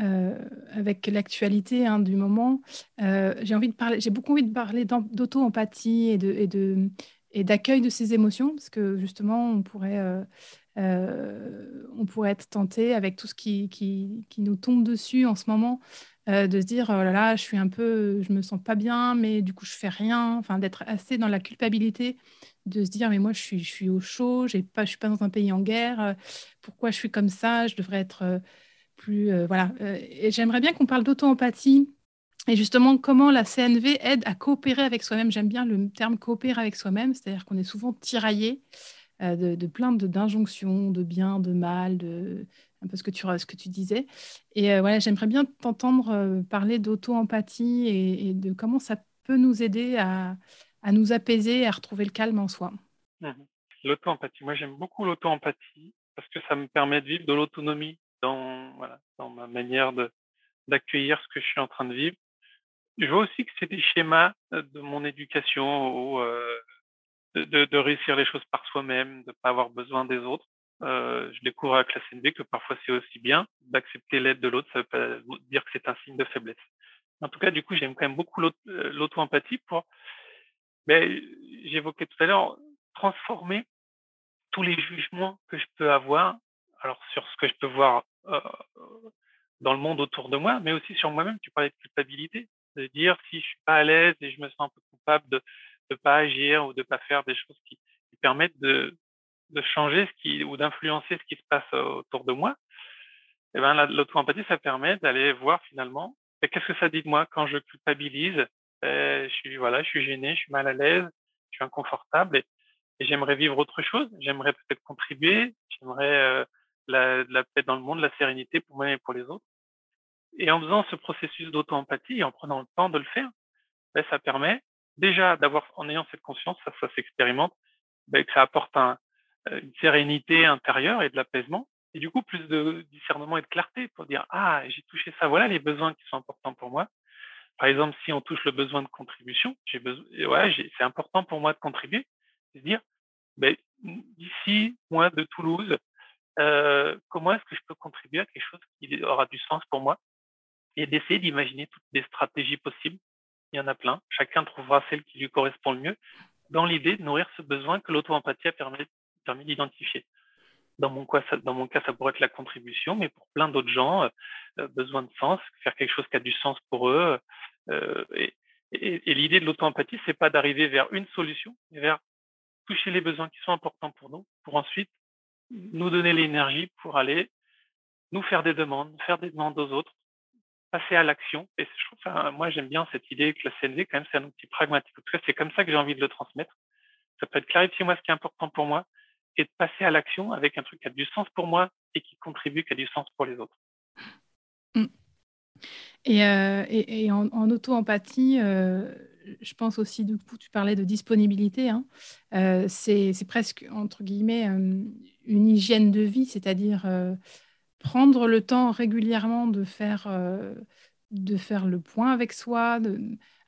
euh, avec l'actualité hein, du moment, euh, j'ai envie de parler, j'ai beaucoup envie de parler d'auto-empathie et de, et de et d'accueil de ces émotions, parce que justement, on pourrait, on pourrait être tenté avec tout ce qui, qui, nous tombe dessus en ce moment, euh, de se dire oh là là, je suis un peu, je me sens pas bien, mais du coup je fais rien, enfin d'être assez dans la culpabilité, de se dire mais moi je suis, je suis au chaud, j'ai pas, je suis pas dans un pays en guerre, euh, pourquoi je suis comme ça, je devrais être euh, plus, voilà. et j'aimerais bien qu'on parle d'auto-empathie et justement comment la CNV aide à coopérer avec soi-même. J'aime bien le terme coopérer avec soi-même, c'est-à-dire qu'on est souvent tiraillé de, de plein d'injonctions, de bien, de mal, de un peu ce que tu, ce que tu disais. Et euh, voilà, j'aimerais bien t'entendre euh, parler d'auto-empathie et, de comment ça peut nous aider à, à, nous apaiser et à retrouver le calme en soi. Mmh l'auto-empathie, moi j'aime beaucoup l'auto-empathie parce que ça me permet de vivre de l'autonomie dans, voilà, dans ma manière d'accueillir ce que je suis en train de vivre. Je vois aussi que c'est des schémas euh, de mon éducation de, de, réussir les choses par soi-même, de ne pas avoir besoin des autres. Euh, je découvre avec la CNV que parfois c'est aussi bien d'accepter l'aide de l'autre, ça veut pas dire que c'est un signe de faiblesse. En tout cas, du coup, j'aime quand même beaucoup euh, l'auto-empathie pour, mais j'évoquais tout à l'heure, transformer tous les jugements que je peux avoir, alors sur ce que je peux voir euh, dans le monde autour de moi, mais aussi sur moi-même. Tu parlais de culpabilité, de dire si je suis pas à l'aise et je me sens un peu coupable de ne pas agir ou de pas faire des choses qui, permettent de, de changer ou d'influencer ce qui se passe autour de moi. Et eh ben l'auto-empathie, ça permet d'aller voir finalement qu'est-ce que ça dit de moi quand je culpabilise? Ben, je suis voilà, je suis gêné, je suis mal à l'aise, je suis inconfortable et, j'aimerais vivre autre chose. J'aimerais peut-être contribuer. J'aimerais euh, la, la paix dans le monde, la sérénité pour moi et pour les autres. Et en faisant ce processus d'auto-empathie en prenant le temps de le faire, ben, ça permet déjà d'avoir, en ayant cette conscience, ça, s'expérimente, ben, que ça apporte euh, une sérénité intérieure et de l'apaisement. Et du coup, plus de discernement et de clarté pour dire, ah, j'ai touché ça, voilà les besoins qui sont importants pour moi. Par exemple, si on touche le besoin de contribution, c'est important pour moi de contribuer. C'est dire, ben, d'ici, moi, de Toulouse, euh, comment est-ce que je peux contribuer à quelque chose qui aura du sens pour moi? Et d'essayer d'imaginer toutes les stratégies possibles. Il y en a plein. Chacun trouvera celle qui lui correspond le mieux dans l'idée de nourrir ce besoin que l'auto-empathie a permis, d'identifier. Dans mon, cas, ça, pourrait être la contribution, mais pour plein d'autres gens, euh, besoin de sens, faire quelque chose qui a du sens pour eux. Euh, et, et, l'idée de l'auto-empathie, c'est pas d'arriver vers une solution, mais vers toucher les besoins qui sont importants pour nous, pour ensuite nous donner l'énergie pour aller nous faire des demandes, faire des demandes aux autres, passer à l'action. Et je trouve, enfin, moi, j'aime bien cette idée que la CNV, quand même, c'est un outil pragmatique. En tout cas, c'est comme ça que j'ai envie de le transmettre. Ça peut être clarifier moi ce qui est important pour moi et de passer à l'action avec un truc qui a du sens pour moi et qui contribue, qui a du sens pour les autres. Mmh. Et, euh, et, en, auto-empathie, euh, je pense aussi, du coup, tu parlais de disponibilité. Hein. Euh, c'est presque, entre guillemets, une hygiène de vie, c'est-à-dire prendre le temps régulièrement de faire, euh, de faire le point avec soi. De...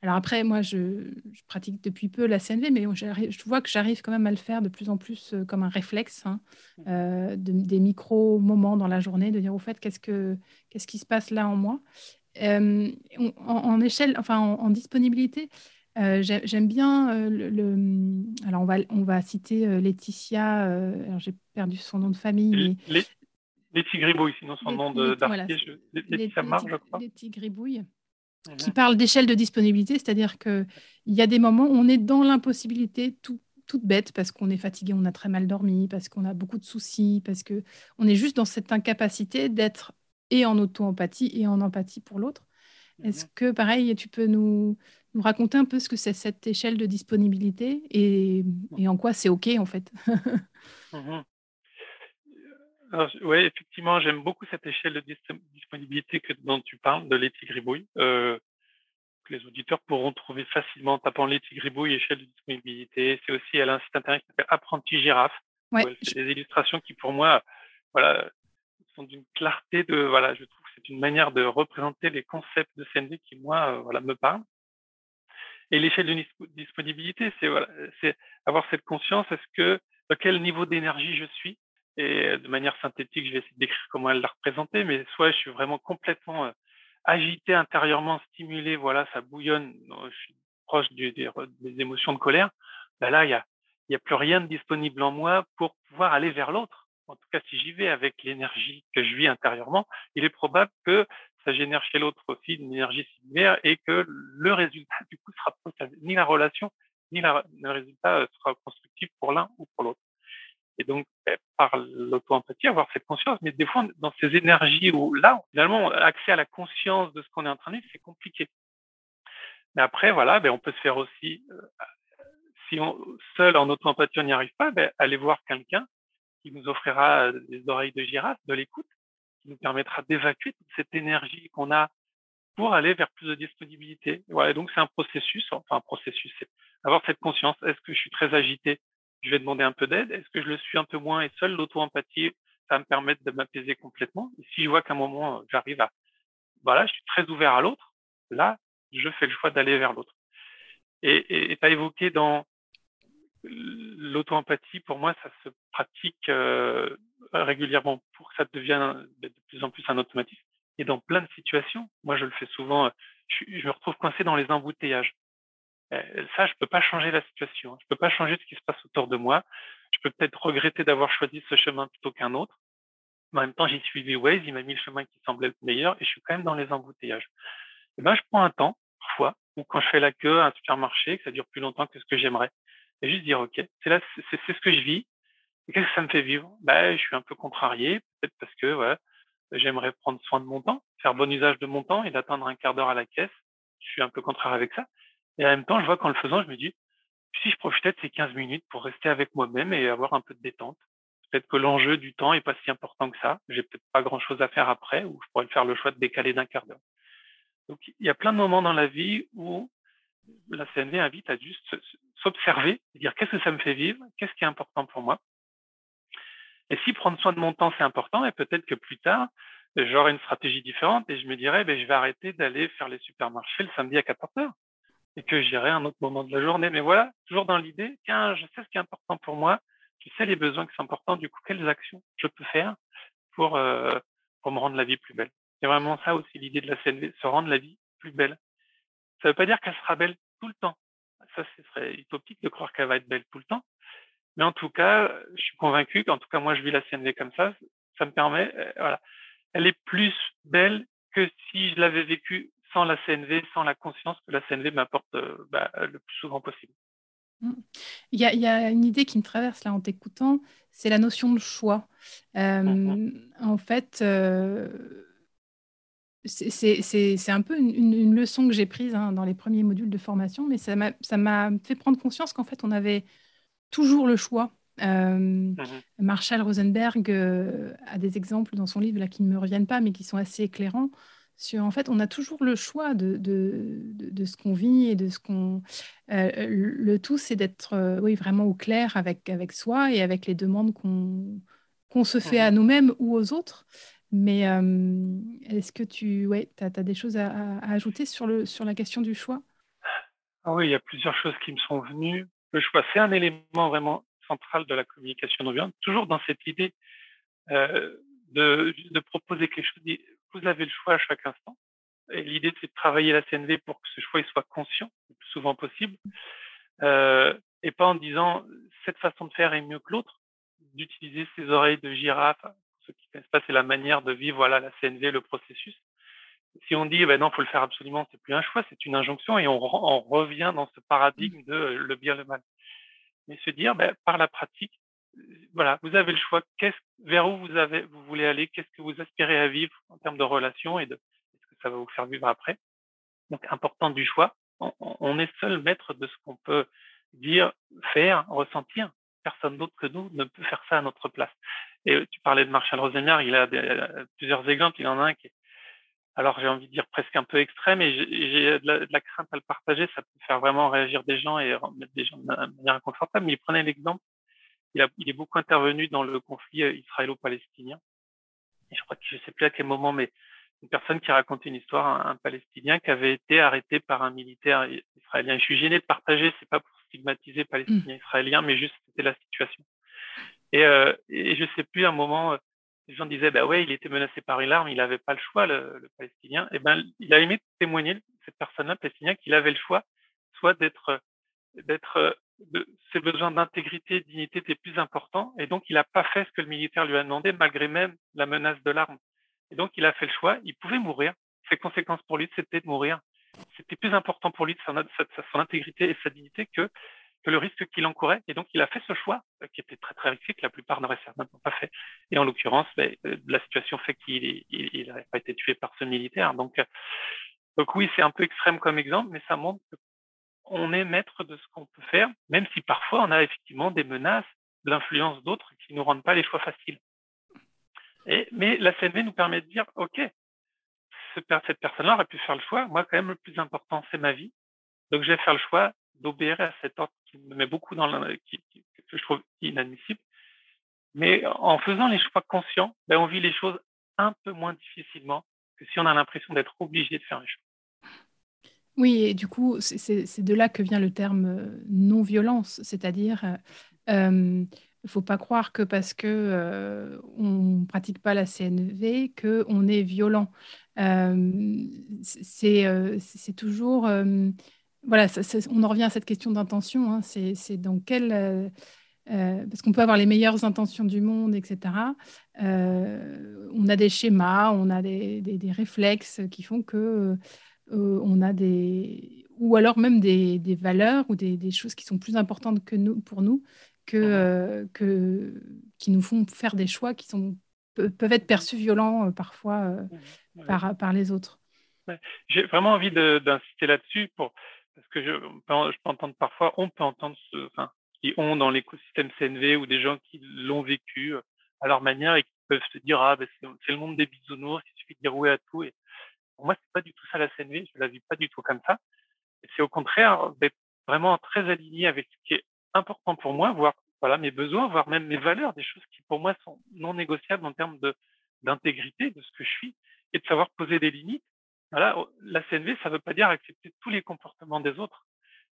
Alors après, moi, je, pratique depuis peu la CNV, mais je vois que j'arrive quand même à le faire de plus en plus euh, comme un réflexe, hein, mmh. euh, des micro-moments dans la journée, de dire au fait, qu'est-ce, que, qu'est-ce qui se passe là en moi en, échelle, enfin en, disponibilité, j'aime bien le, Alors, on va, on va citer Laetitia, alors j'ai perdu son nom de famille. Mais... Les Tigribouilles, sinon son nom d'artiste, les, les, je crois. Les Tigribouilles, qui parlent d'échelle de disponibilité, c'est-à-dire qu'il y a des moments où on est dans l'impossibilité tout, toute bête parce qu'on est fatigué, on a très mal dormi, parce qu'on a beaucoup de soucis, parce qu'on est juste dans cette incapacité d'être et en auto-empathie et en empathie pour l'autre. Est-ce que, pareil, tu peux nous, nous raconter un peu ce que c'est cette échelle de disponibilité et, et en quoi c'est OK, en fait? Mhm oui, effectivement, j'aime beaucoup cette échelle de disponibilité que, dont tu parles, de Letty Gribouille. Euh, les auditeurs pourront trouver facilement en tapant Letty Gribouille, échelle de disponibilité. C'est aussi, elle a un site internet qui s'appelle Apprenti Girafe. c'est des illustrations qui, pour moi, voilà, sont d'une clarté de, voilà, je trouve que c'est une manière de représenter les concepts de CND qui, moi, euh, voilà, me parlent. Et l'échelle de disponibilité, c'est voilà, c'est avoir cette conscience, est-ce que, à quel niveau d'énergie je suis, et de manière synthétique, je vais essayer de décrire comment elle l'a représenté, mais soit je suis vraiment complètement agité intérieurement, stimulé, voilà, ça bouillonne, je suis proche des, émotions de colère, ben là, il y a, y a plus rien de disponible en moi pour pouvoir aller vers l'autre. En tout cas, si j'y vais avec l'énergie que je vis intérieurement, il est probable que ça génère chez l'autre aussi une énergie similaire et que le résultat, du coup, sera ni la relation, ni le résultat sera constructif pour l'un ou pour l'autre. Et donc, ben, par l'auto-empathie, avoir cette conscience. Mais des fois, dans ces énergies où là, finalement, accès à la conscience de ce qu'on est en train de vivre, c'est compliqué. Mais après, voilà, ben, on peut se faire aussi, euh, si on, seul en auto-empathie, on n'y arrive pas, ben, aller voir quelqu'un qui nous offrira des oreilles de girafe, de l'écoute, qui nous permettra d'évacuer toute cette énergie qu'on a pour aller vers plus de disponibilité. Voilà, donc c'est un processus, enfin un processus, c'est avoir cette conscience. Est-ce que je suis très agité je vais demander un peu d'aide. Est-ce que je le suis un peu moins et seul l'auto-empathie, ça va me permettre de m'apaiser complètement? Si je vois qu'à un moment, j'arrive à, voilà, je suis très ouvert à l'autre, là, je fais le choix d'aller vers l'autre. Et tu as évoqué dans l'auto-empathie, pour moi, ça se pratique euh, régulièrement pour que ça devienne de plus en plus un automatisme. Et dans plein de situations, moi, je le fais souvent, je, je me retrouve coincé dans les embouteillages. Euh, ça, je peux pas changer la situation. Je peux pas changer ce qui se passe autour de moi. Je peux peut-être regretter d'avoir choisi ce chemin plutôt qu'un autre. Mais en même temps, j'ai suivi Waze, il m'a mis le chemin qui semblait le meilleur et je suis quand même dans les embouteillages. Et ben, je prends un temps, parfois, ou quand je fais la queue à un supermarché, que ça dure plus longtemps que ce que j'aimerais. Et juste dire, OK, c'est là, c'est ce que je vis. Qu'est-ce que ça me fait vivre? Ben, je suis un peu contrarié, peut-être parce que, j'aimerais prendre soin de mon temps, faire bon usage de mon temps et d'attendre un quart d'heure à la caisse. Je suis un peu contraire avec ça. Et en même temps, je vois qu'en le faisant, je me dis, si je profitais de ces 15 minutes pour rester avec moi-même et avoir un peu de détente, peut-être que l'enjeu du temps est pas si important que ça. J'ai peut-être pas grand chose à faire après ou je pourrais faire le choix de décaler d'un quart d'heure. Donc, il y a plein de moments dans la vie où la CNV invite à juste s'observer, dire qu'est-ce que ça me fait vivre, qu'est-ce qui est important pour moi? Et si prendre soin de mon temps, c'est important, et peut-être que plus tard, j'aurai une stratégie différente et je me dirais, ben, je vais arrêter d'aller faire les supermarchés le samedi à 14 heures et que j'irai à un autre moment de la journée. Mais voilà, toujours dans l'idée, tiens, je sais ce qui est important pour moi, je sais les besoins qui sont importants, du coup, quelles actions je peux faire pour, euh, pour me rendre la vie plus belle. C'est vraiment ça aussi l'idée de la CNV, se rendre la vie plus belle. Ça ne veut pas dire qu'elle sera belle tout le temps. Ça, ce serait utopique de croire qu'elle va être belle tout le temps. Mais en tout cas, je suis convaincu qu'en tout cas, moi, je vis la CNV comme ça. Ça me permet, euh, voilà. Elle est plus belle que si je l'avais vécue sans la CNV, sans la conscience que la CNV m'apporte euh, bah, le plus souvent possible. Mmh. Il y, a, il y, a, une idée qui me traverse là en t'écoutant, c'est la notion de choix. Euh, mmh en fait, c'est un peu une, leçon que j'ai prise hein, dans les premiers modules de formation, mais ça m'a fait prendre conscience qu'en fait, on avait toujours le choix. Euh, mmh Marshall Rosenberg euh, a des exemples dans son livre là, qui ne me reviennent pas, mais qui sont assez éclairants. Sur, en fait, on a toujours le choix de, de, de, ce qu'on vit et de ce qu'on. Euh, le tout, c'est d'être oui, vraiment au clair avec, avec soi et avec les demandes qu'on qu'on se fait à nous-mêmes ou aux autres. Mais est-ce que tu ouais, as, as, des choses à, ajouter sur, le, sur la question du choix? Ah Oui, il y a plusieurs choses qui me sont venues. Le choix, c'est un élément vraiment central de la communication non violente, toujours dans cette idée euh, de, de, proposer quelque chose. Vous avez le choix à chaque instant. L'idée, c'est de travailler la CNV pour que ce choix il soit conscient le plus souvent possible. Euh, et pas en disant cette façon de faire est mieux que l'autre, d'utiliser ses oreilles de girafe, ce qui ne pas, c'est la manière de vivre voilà, la CNV, le processus. Si on dit, ben non, faut le faire absolument, c'est plus un choix, c'est une injonction et on, on, revient dans ce paradigme de le bien, le mal. Mais se dire, ben, par la pratique, voilà, vous avez le choix. Qu'est-ce, vers où vous avez, vous voulez aller, qu'est-ce que vous aspirez à vivre en termes de relations et de ce que ça va vous faire vivre après? Donc, important du choix. On, est seul maître de ce qu'on peut dire, faire, ressentir personne d'autre que nous ne peut faire ça à notre place. Et tu parlais de Marshall Rosenberg, il a euh, plusieurs exemples. Il en a un qui est, alors j'ai envie de dire presque un peu extrême, et j'ai de, la crainte à le partager. Ça peut faire vraiment réagir des gens et mettre des gens de manière inconfortable. Mais il prenait l'exemple. Il, a, il est beaucoup intervenu dans le conflit euh, israélo-palestinien. Et je crois que je sais plus à quel moment, mais une personne qui racontait une histoire, un, un Palestinien qui avait été arrêté par un militaire israélien. Je suis gêné de partager, c'est pas pour stigmatiser mmh. Palestiniens israéliens, mais juste c'était la situation. Et, euh, et je sais plus, à un moment, euh, les gens disaient, bah ouais, il était menacé par une arme, il n'avait pas le choix, le, le Palestinien. Et ben, il a aimé témoigner, cette personne-là, Palestinien, qu'il avait le choix, soit d'être, d'être, de, ses besoins d'intégrité, dignité étaient plus importants. Et donc, il n'a pas fait ce que le militaire lui a demandé, malgré même la menace de l'arme. Et donc, il a fait le choix. Il pouvait mourir. Ses conséquences pour lui, c'était de mourir c'était plus important pour lui de son, intégrité et sa dignité que, que le risque qu'il encourait. Et donc, il a fait ce choix euh, qui était très, très risqué, que la plupart n'auraient certainement pas fait. Et en l'occurrence, ben, euh, la situation fait qu'il n'aurait pas été tué par ce militaire. Donc, euh, donc oui, c'est un peu extrême comme exemple, mais ça montre qu'on est maître de ce qu'on peut faire, même si parfois on a effectivement des menaces, de l'influence d'autres qui ne nous rendent pas les choix faciles. Mais la CNV nous permet de dire, OK, cette personne-là aurait pu faire le choix. Moi, quand même, le plus important, c'est ma vie. Donc, je vais faire le choix d'obéir à cet ordre qui me met beaucoup dans le, que je trouve inadmissible. Mais en faisant les choix conscients, ben, on vit les choses un peu moins difficilement que si on a l'impression d'être obligé de faire les choix. Oui, et du coup, c'est de là que vient le terme euh, non-violence, c'est-à-dire euh, euh il ne faut pas croire que parce que euh, on ne pratique pas la CNV, qu'on est violent. Euh, euh, c'est toujours... voilà, on en revient à cette question d'intention. Hein, c'est dans quel... parce qu'on peut avoir les meilleures intentions du monde, etc. on a des schémas, on a des, des, réflexes qui font que on a des, ou alors même des, des valeurs ou des, des, choses qui sont plus importantes que nous, pour nous, que, mmh que, qui nous font faire des choix qui sont, peuvent être perçus violents parfois mmh par, par les autres. J'ai vraiment envie d'insister là-dessus pour parce que je, je, peux entendre parfois, on peut entendre ce, enfin, qui ont dans l'écosystème CNV ou des gens qui l'ont vécu à leur manière et qui peuvent se dire ah ben c'est le monde des bisounours, il suffit de dire oui à tout. Et moi c'est pas du tout ça la CNV, je la vis pas du tout comme ça. C'est au contraire vraiment très aligné avec ce qui est important pour moi, voire voilà mes besoins, voire même mes valeurs, des choses qui pour moi sont non négociables en termes de d'intégrité de ce que je suis et de savoir poser des limites voilà, la CNV, ça ne veut pas dire accepter tous les comportements des autres,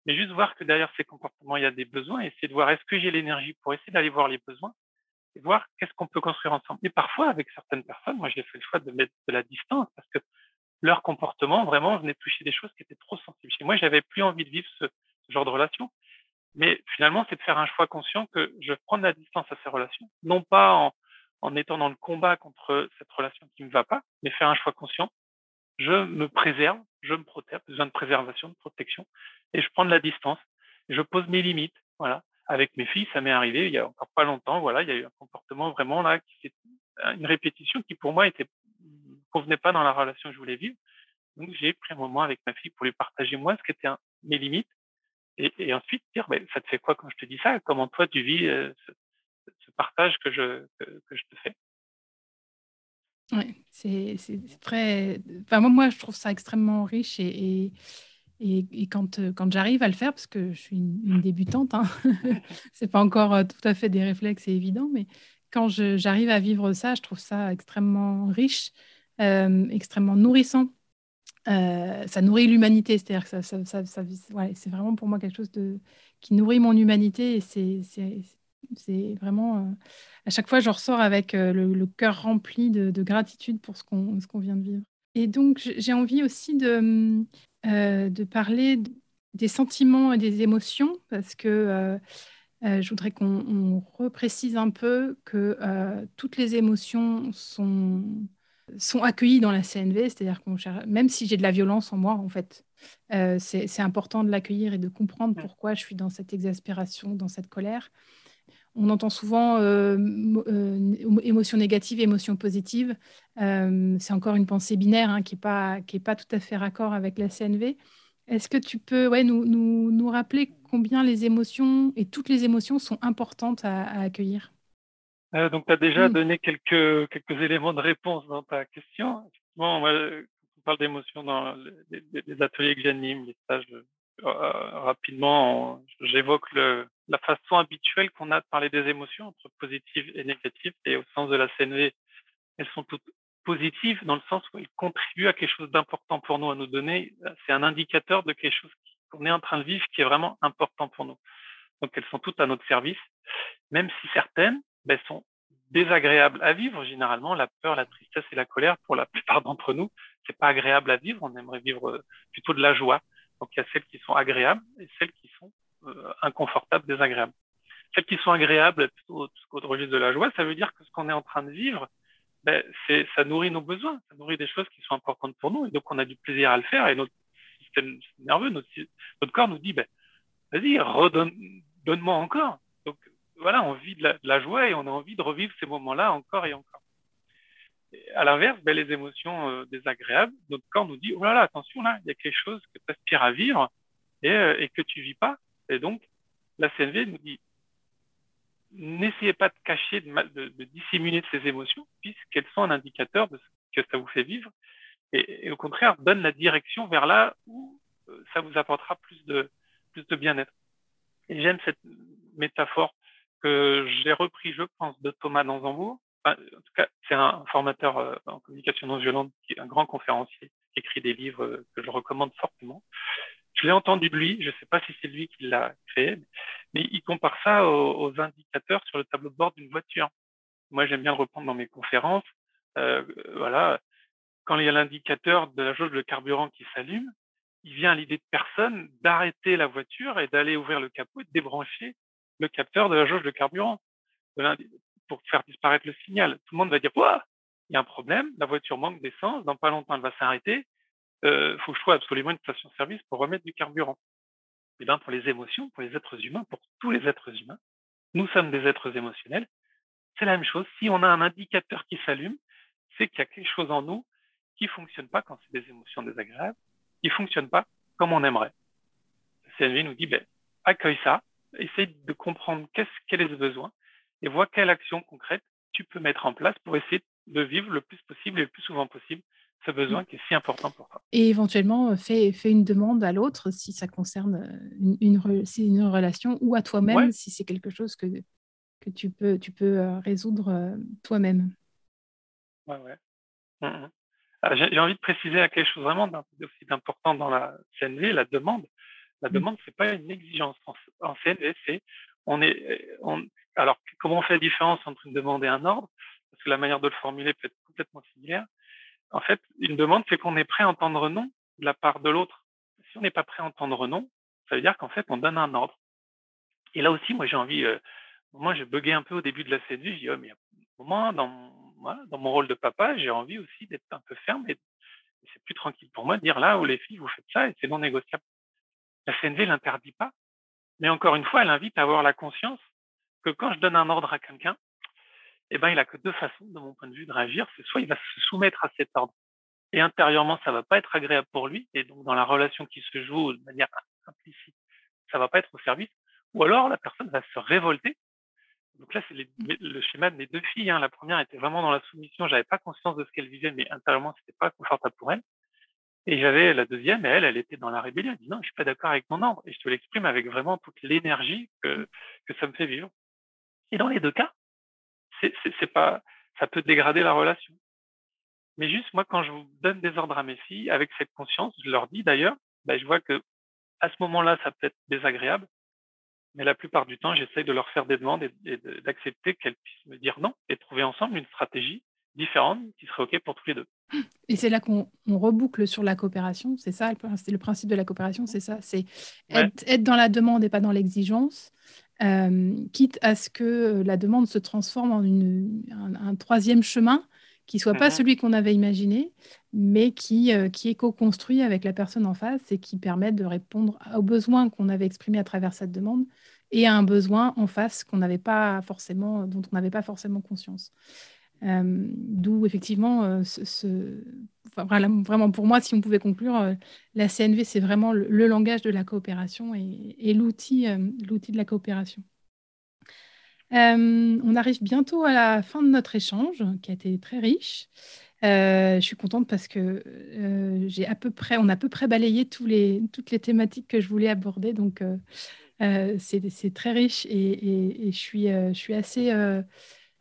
mais juste voir que derrière ces comportements, il y a des besoins, et essayer de voir est-ce que j'ai l'énergie pour essayer d'aller voir les besoins et voir qu'est-ce qu'on peut construire ensemble. Et parfois, avec certaines personnes, moi, j'ai fait le choix de mettre de la distance parce que leur comportement, vraiment, venait toucher des choses qui étaient trop sensibles. Chez moi, j'avais plus envie de vivre ce, genre de relation. Mais finalement, c'est de faire un choix conscient que je prends de la distance à ces relations, non pas en, en étant dans le combat contre cette relation qui ne me va pas, mais faire un choix conscient je me préserve, je me protège, besoin de préservation, de protection, et je prends de la distance, je pose mes limites, voilà. Avec mes filles, ça m'est arrivé il y a encore pas longtemps, voilà, il y a eu un comportement vraiment là, qui une répétition qui pour moi était convenait pas dans la relation que je voulais vivre. Donc j'ai pris un moment avec ma fille pour lui partager moi ce qui était mes limites, et, ensuite dire, ben, ça te fait quoi quand je te dis ça? Comment toi tu vis euh, ce, partage que je que je te fais? Oui, c'est très. Enfin, moi, moi, je trouve ça extrêmement riche et, et, quand, euh, quand j'arrive à le faire, parce que je suis une, débutante, hein, c'est pas encore euh, tout à fait des réflexes et évident, mais quand j'arrive à vivre ça, je trouve ça extrêmement riche, extrêmement nourrissant. ça nourrit l'humanité, c'est-à-dire que ça, ça, ça, ça c'est vraiment pour moi quelque chose de, qui nourrit mon humanité et c'est vraiment, euh, à chaque fois, je ressors avec euh, le, cœur rempli de, gratitude pour ce qu'on qu'on vient de vivre. Et donc, j'ai envie aussi de, euh, de parler des sentiments et des émotions, parce que je voudrais qu'on reprécise un peu que toutes les émotions sont, sont accueillies dans la CNV, c'est-à-dire qu'on même si j'ai de la violence en moi, en fait, c'est important de l'accueillir et de comprendre pourquoi je suis dans cette exaspération, dans cette colère on entend souvent euh, euh, émotion négative, émotion positive. Euh, c'est encore une pensée binaire hein, qui n'est pas, pas tout à fait raccord avec la CNV. Est-ce que tu peux ouais, nous, nous, rappeler combien les émotions et toutes les émotions sont importantes à, accueillir? Donc, tu as déjà mm. donné quelques, quelques éléments de réponse dans ta question. Bon, moi, on parle d'émotions dans les, ateliers que j'anime, les stages euh, rapidement, j'évoque la façon habituelle qu'on a de parler des émotions entre positives et négatives. Et au sens de la CNV, elles sont toutes positives dans le sens où elles contribuent à quelque chose d'important pour nous à nous donner. C'est un indicateur de quelque chose qu'on est en train de vivre qui est vraiment important pour nous. Donc elles sont toutes à notre service, même si certaines ben, sont désagréables à vivre. Généralement, la peur, la tristesse et la colère, pour la plupart d'entre nous, c'est pas agréable à vivre. On aimerait vivre plutôt de la joie, donc il y a celles qui sont agréables et celles qui sont euh, inconfortables, désagréables. Celles qui sont agréables, plutôt au registre de la joie, ça veut dire que ce qu'on est en train de vivre, ben, c'est, ça nourrit nos besoins, ça nourrit des choses qui sont importantes pour nous, et donc on a du plaisir à le faire, et notre système nerveux, notre, corps nous dit, ben, vas-y, redonne, donne-moi encore. Donc voilà, on vit de la, de joie et on a envie de revivre ces moments-là encore et encore à l'inverse, ben, les émotions euh, désagréables, notre corps nous dit, oh là là, attention, là, il y a quelque chose que tu aspires à vivre et, euh, et que tu vis pas. Et donc, la CNV nous dit, n'essayez pas de cacher, de, de, dissimuler ces émotions, puisqu'elles sont un indicateur de ce que ça vous fait vivre. Et, au contraire, donne la direction vers là où euh, ça vous apportera plus de, plus de bien-être. Et j'aime cette métaphore que j'ai repris, je pense, de Thomas Danzambourg, en tout cas, c'est un formateur euh, en communication non violente, un grand conférencier, qui écrit des livres euh, que je recommande fortement. Je l'ai entendu de lui, je ne sais pas si c'est lui qui l'a créé, mais il compare ça aux, indicateurs sur le tableau de bord d'une voiture. Moi, j'aime bien le reprendre dans mes conférences. Euh, voilà, quand il y a l'indicateur de la jauge de carburant qui s'allume, il vient à l'idée de personne d'arrêter la voiture et d'aller ouvrir le capot et de débrancher le capteur de la jauge de carburant pour faire disparaître le signal. Tout le monde va dire, Ouah, il y a un problème, la voiture manque d'essence, dans pas longtemps elle va s'arrêter, il euh, faut que je trouve absolument une station-service pour remettre du carburant. Et eh bien pour les émotions, pour les êtres humains, pour tous les êtres humains, nous sommes des êtres émotionnels, c'est la même chose. Si on a un indicateur qui s'allume, c'est qu'il y a quelque chose en nous qui fonctionne pas quand c'est des émotions désagréables, qui fonctionne pas comme on aimerait. CNV nous dit, ben, accueille ça, essaye de comprendre qu'est-ce, quel est ce besoin et vois quelle action concrète tu peux mettre en place pour essayer de vivre le plus possible et le plus souvent possible ce besoin qui est si important pour toi. Et éventuellement, fais, fais une demande à l'autre si ça concerne une, une, une relation ou à toi-même si c'est quelque chose que, que tu peux, tu peux euh, résoudre euh, toi-même. Ouais, ouais. Mmh, mmh. Ah, j'ai envie de préciser à quelque chose vraiment aussi d'important dans la CNV, la demande. La mmh. demande, c'est pas une exigence. En, CNV, c'est on est, on, alors comment on fait la différence entre une demande et un ordre? Parce que la manière de le formuler peut être complètement similaire. En fait, une demande, c'est qu'on est prêt à entendre non de la part de l'autre. Si on n'est pas prêt à entendre non, ça veut dire qu'en fait, on donne un ordre. Et là aussi, moi, j'ai envie, euh, moi, j'ai bugué un peu au début de la CNV. J'ai dit, oh, mais moment, dans mon, dans mon rôle de papa, j'ai envie aussi d'être un peu ferme et, c'est plus tranquille pour moi de dire là où les filles, vous faites ça et c'est non négociable. La CNV l'interdit pas. Mais encore une fois, elle invite à avoir la conscience que quand je donne un ordre à quelqu'un, eh ben, il a que deux façons, de mon point de vue, de réagir. C'est soit il va se soumettre à cet ordre, et intérieurement, ça va pas être agréable pour lui, et donc dans la relation qui se joue de manière implicite, ça va pas être au service, ou alors la personne va se révolter. Donc là, c'est le schéma de mes deux filles. Hein. La première était vraiment dans la soumission, j'avais pas conscience de ce qu'elle vivait, mais intérieurement, c'était pas confortable pour elle. Et j'avais la deuxième, et elle, elle était dans la rébellion. Elle dit non, je suis pas d'accord avec mon ordre. Et je te l'exprime avec vraiment toute l'énergie que, que ça me fait vivre. Et dans les deux cas, c'est pas, ça peut dégrader la relation. Mais juste, moi, quand je vous donne des ordres à mes filles, avec cette conscience, je leur dis d'ailleurs, ben, je vois que à ce moment-là, ça peut être désagréable, mais la plupart du temps, j'essaye de leur faire des demandes et, d'accepter qu'elles puissent me dire non et trouver ensemble une stratégie différente qui serait OK pour tous les deux. Et c'est là qu'on reboucle sur la coopération, c'est ça, le principe de la coopération, c'est ça, c'est être, dans la demande et pas dans l'exigence, euh, quitte à ce que la demande se transforme en une, un, troisième chemin qui soit pas mmh celui qu'on avait imaginé, mais qui, euh, qui est co-construit avec la personne en face et qui permet de répondre aux besoins qu'on avait exprimés à travers cette demande et à un besoin en face qu'on n'avait pas forcément, dont on n'avait pas forcément conscience. D'où effectivement ce, vraiment pour moi, si on pouvait conclure, la CNV, c'est vraiment le, langage de la coopération et, l'outil de la coopération. on arrive bientôt à la fin de notre échange, qui a été très riche. je suis contente parce que j'ai à peu près, on a à peu près balayé les, toutes les thématiques que je voulais aborder, donc c'est très riche et, et je, suis, je suis assez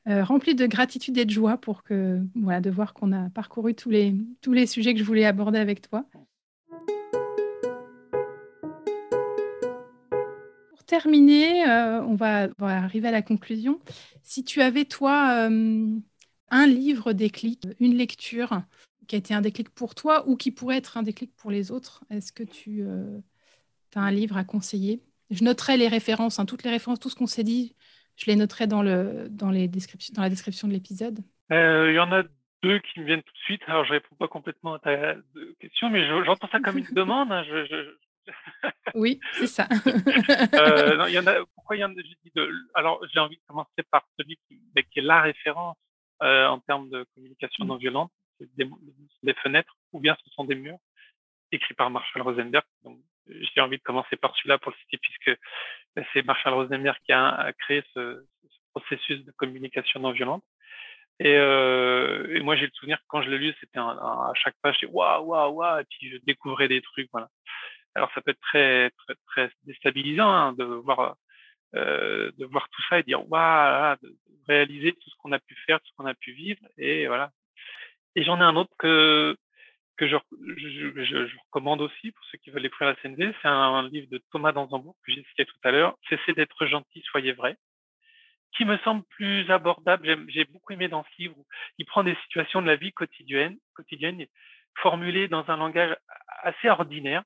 euh, rempli de gratitude et de joie pour que, voilà, de voir qu'on a parcouru tous les, tous les sujets que je voulais aborder avec toi. Pour terminer, euh, on, va, arriver à la conclusion. Si tu avais, toi, euh, un livre déclic, une lecture qui a été un déclic pour toi ou qui pourrait être un déclic pour les autres, est-ce que tu as un livre à conseiller? Je noterai les références, hein, toutes les références, tout ce qu'on s'est dit je les noterai dans, le, dans, les descriptions, dans la description de l'épisode. Euh, il y en a deux qui me viennent tout de suite. Alors, je ne réponds pas complètement à ta question, mais j'entends ça comme une demande. Hein. oui, c'est ça. euh, il y en a, pourquoi il y en a de, Alors, j'ai envie de commencer par celui qui, ben, qui est la référence euh, en termes de communication non violente. Des, des, fenêtres ou bien ce sont des murs écrits par Marshall Rosenberg. Donc, j'ai envie de commencer par celui-là pour le citer puisque c'est Marshall Rosenberg qui a, créé ce, processus de communication non violente. Et, euh, et moi, j'ai le souvenir que quand je l'ai lu, c'était à chaque page, c'est waouh, waouh, waouh, et puis je découvrais des trucs, voilà. Alors, ça peut être très, très, très déstabilisant hein, de voir, euh, de voir tout ça et dire waouh, de réaliser tout ce qu'on a pu faire, tout ce qu'on a pu vivre, et voilà. Et j'en ai un autre que que je, recommande aussi pour ceux qui veulent découvrir la CNV. C'est un, livre de Thomas Danzambourg que j'ai cité tout à l'heure. Cessez d'être gentil, soyez vrai qui me semble plus abordable. J'ai beaucoup aimé dans ce livre où il prend des situations de la vie quotidienne, quotidienne formulées dans un langage assez ordinaire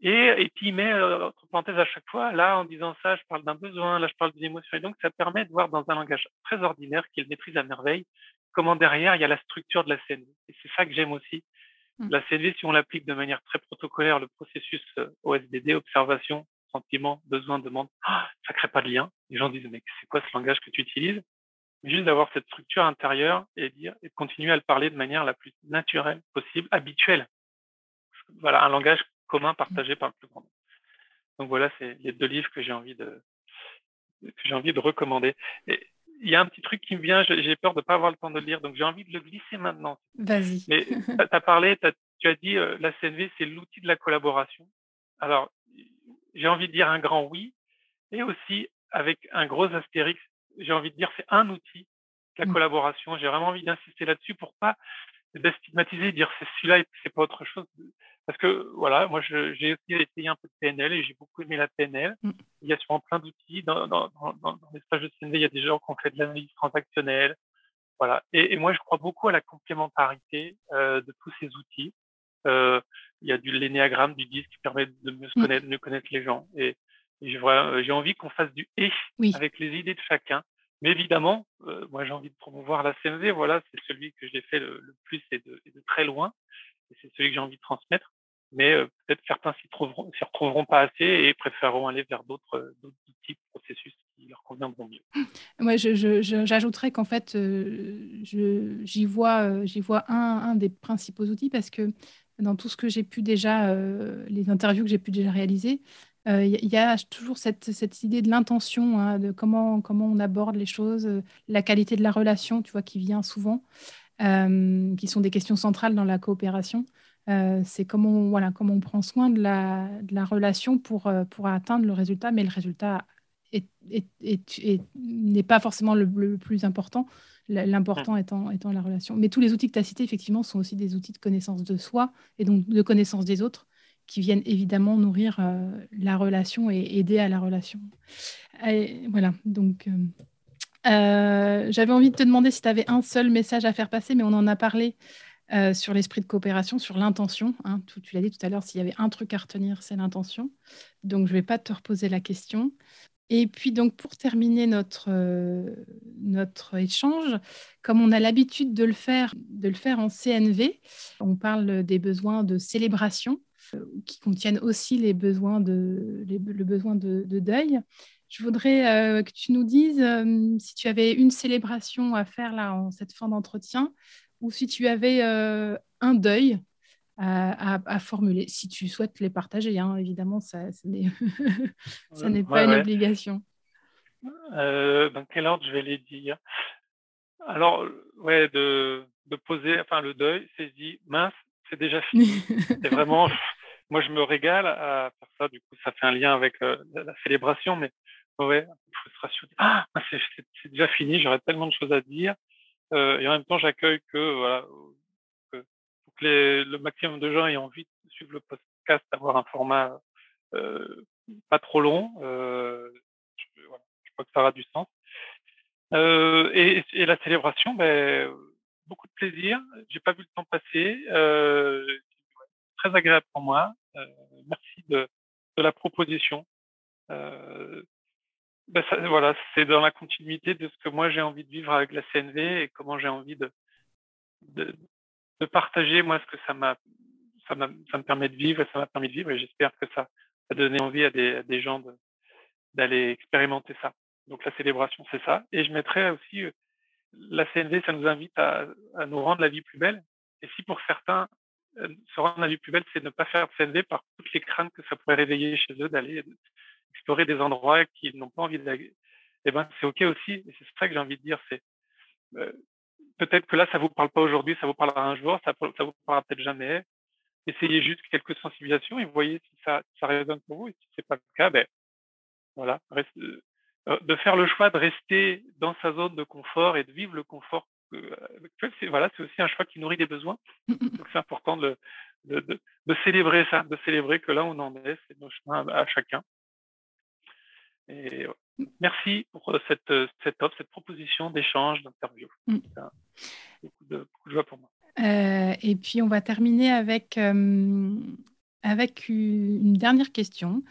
Et, puis il met entre parenthèses à chaque fois, là en disant ça, je parle d'un besoin, là je parle d'une émotion. Et donc ça permet de voir dans un langage très ordinaire qu'il maîtrise à merveille comment derrière il y a la structure de la CNV. Et c'est ça que j'aime aussi. Mmh. La CNV, si on l'applique de manière très protocolaire, le processus OSDD, observation, sentiment, besoin, demande, ça ça crée pas de lien. Les gens disent mais c'est quoi ce langage que tu utilises? Juste d'avoir cette structure intérieure et dire et de continuer à le parler de manière la plus naturelle possible, habituelle. Voilà, un langage commun partagé par le plus grand nombre. Donc voilà, c'est les deux livres que j'ai envie de que j'ai envie de recommander. Et il y a un petit truc qui me vient, j'ai peur de ne pas avoir le temps de le lire, donc j'ai envie de le glisser maintenant. Vas-y. Mais tu as parlé, tu as dit euh, la CNV, c'est l'outil de la collaboration. Alors, j'ai envie de dire un grand oui, et aussi avec un gros astérix, j'ai envie de dire c'est un outil, la mmh. collaboration. J'ai vraiment envie d'insister là-dessus pour pas stigmatiser, dire c'est celui-là et c'est pas autre chose. Parce que voilà, moi j'ai aussi essayé un peu de PNL et j'ai beaucoup aimé la PNL. Mmh. Il y a sûrement plein d'outils. Dans, dans, dans, les stages de CNV, il y a des gens qui ont fait de l'analyse transactionnelle. Voilà. Et, et, moi, je crois beaucoup à la complémentarité euh, de tous ces outils. Euh, il y a du l'énéagramme, du disque qui permet de mieux se mmh. connaître, mieux connaître les gens. Et, j'ai envie qu'on fasse du et avec les idées de chacun. Mais évidemment, euh, moi j'ai envie de promouvoir la CNV. Voilà, c'est celui que j'ai fait le, plus et de, et de, très loin. Et c'est celui que j'ai envie de transmettre mais euh, peut-être certains s'y s'y retrouveront pas assez et préféreront aller vers d'autres outils, processus qui leur conviendront mieux. Moi, j'ajouterais qu'en fait, euh, j'y vois, euh, un, des principaux outils parce que dans tout ce que j'ai pu déjà, les interviews que j'ai pu déjà réaliser, il y, a toujours cette, cette idée de l'intention, hein, de comment, comment on aborde les choses, la qualité de la relation, tu vois, qui vient souvent, qui sont des questions centrales dans la coopération. Euh, c'est comment on, voilà, comment on prend soin de la, de la relation pour, euh, pour atteindre le résultat, mais le résultat n'est pas forcément le, plus important, l'important étant, étant la relation. Mais tous les outils que tu as cités, effectivement, sont aussi des outils de connaissance de soi et donc de connaissance des autres qui viennent évidemment nourrir euh, la relation et aider à la relation. voilà, donc j'avais envie de te demander si tu avais un seul message à faire passer, mais on en a parlé euh, sur l'esprit de coopération, sur l'intention. Hein, tu, l'as dit tout à l'heure, s'il y avait un truc à retenir, c'est l'intention. Donc, je ne vais pas te reposer la question. Et puis, donc, pour terminer notre, euh, notre échange, comme on a l'habitude de le faire, de le faire en CNV, on parle des besoins de célébration euh, qui contiennent aussi les besoins de, le besoin de, deuil. Je voudrais que tu nous dises si tu avais une célébration à faire là en cette fin d'entretien, ou si tu avais euh, un deuil à, formuler, si tu souhaites les partager, hein, évidemment, ça, ça n'est pas une obligation. Euh, dans quel ordre je vais les dire? Alors, ouais, de, de, poser, enfin, le deuil, c'est dit, mince, c'est déjà fini. c'est vraiment, moi, je me régale à faire ça. Du coup, ça fait un lien avec euh, la, célébration, mais ouais, frustration. Ah, c'est déjà fini, j'aurais tellement de choses à dire. Euh, et en même temps, j'accueille que, voilà, que, le maximum de gens aient envie de suivre le podcast, d'avoir un format euh, pas trop long. Euh, je, voilà, je, crois que ça aura du sens. Euh, et, et, la célébration, ben, beaucoup de plaisir. J'ai pas vu le temps passer. Euh, très agréable pour moi. Euh, merci de, de, la proposition. Euh, bah, voilà, c'est dans la continuité de ce que moi j'ai envie de vivre avec la CNV et comment j'ai envie de, de, partager moi ce que ça m'a ça, ça me permet de vivre et ça m'a permis de vivre et j'espère que ça a donné envie à des, à des gens d'aller expérimenter ça. Donc la célébration, c'est ça. Et je mettrais aussi euh, la CNV, ça nous invite à, à, nous rendre la vie plus belle. Et si pour certains, euh, se rendre la vie plus belle, c'est ne pas faire de CNV par toutes les craintes que ça pourrait réveiller chez eux d'aller explorer des endroits qu'ils n'ont pas envie d'aller, eh ben, c'est OK aussi. Et c'est ça que j'ai envie de dire. C'est euh, peut-être que là, ça vous parle pas aujourd'hui, ça vous parlera un jour, ça, ça vous parlera peut-être jamais. Essayez juste quelques sensibilisations et voyez si ça, ça résonne pour vous. Et si c'est pas le cas, ben voilà, reste, euh, de faire le choix de rester dans sa zone de confort et de vivre le confort actuel. C'est voilà, c'est aussi un choix qui nourrit des besoins. Donc c'est important de, de, de, de, célébrer ça, de célébrer que là on en est, c'est nos chemins à chacun. Et merci pour euh, cette, euh, cette offre, cette proposition d'échange, d'interview. Mm. Beaucoup, de, beaucoup de joie pour moi. Euh, et puis on va terminer avec, avec une dernière question.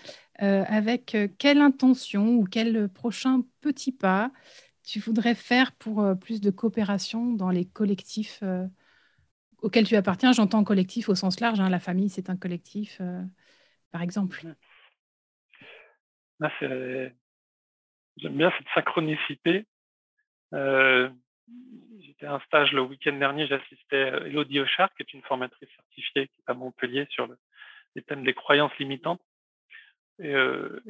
Euh, avec quelle intention ou quel prochain petit pas tu voudrais faire pour plus de coopération dans les collectifs auxquels tu appartiens? J'entends collectif au sens large, hein, la famille c'est un collectif, par exemple. J'aime bien cette synchronicité. J'étais à un stage le week-end dernier, j'assistais à Elodie Ochard, qui est une formatrice certifiée qui est à Montpellier sur le, les thèmes des croyances limitantes. Et, euh,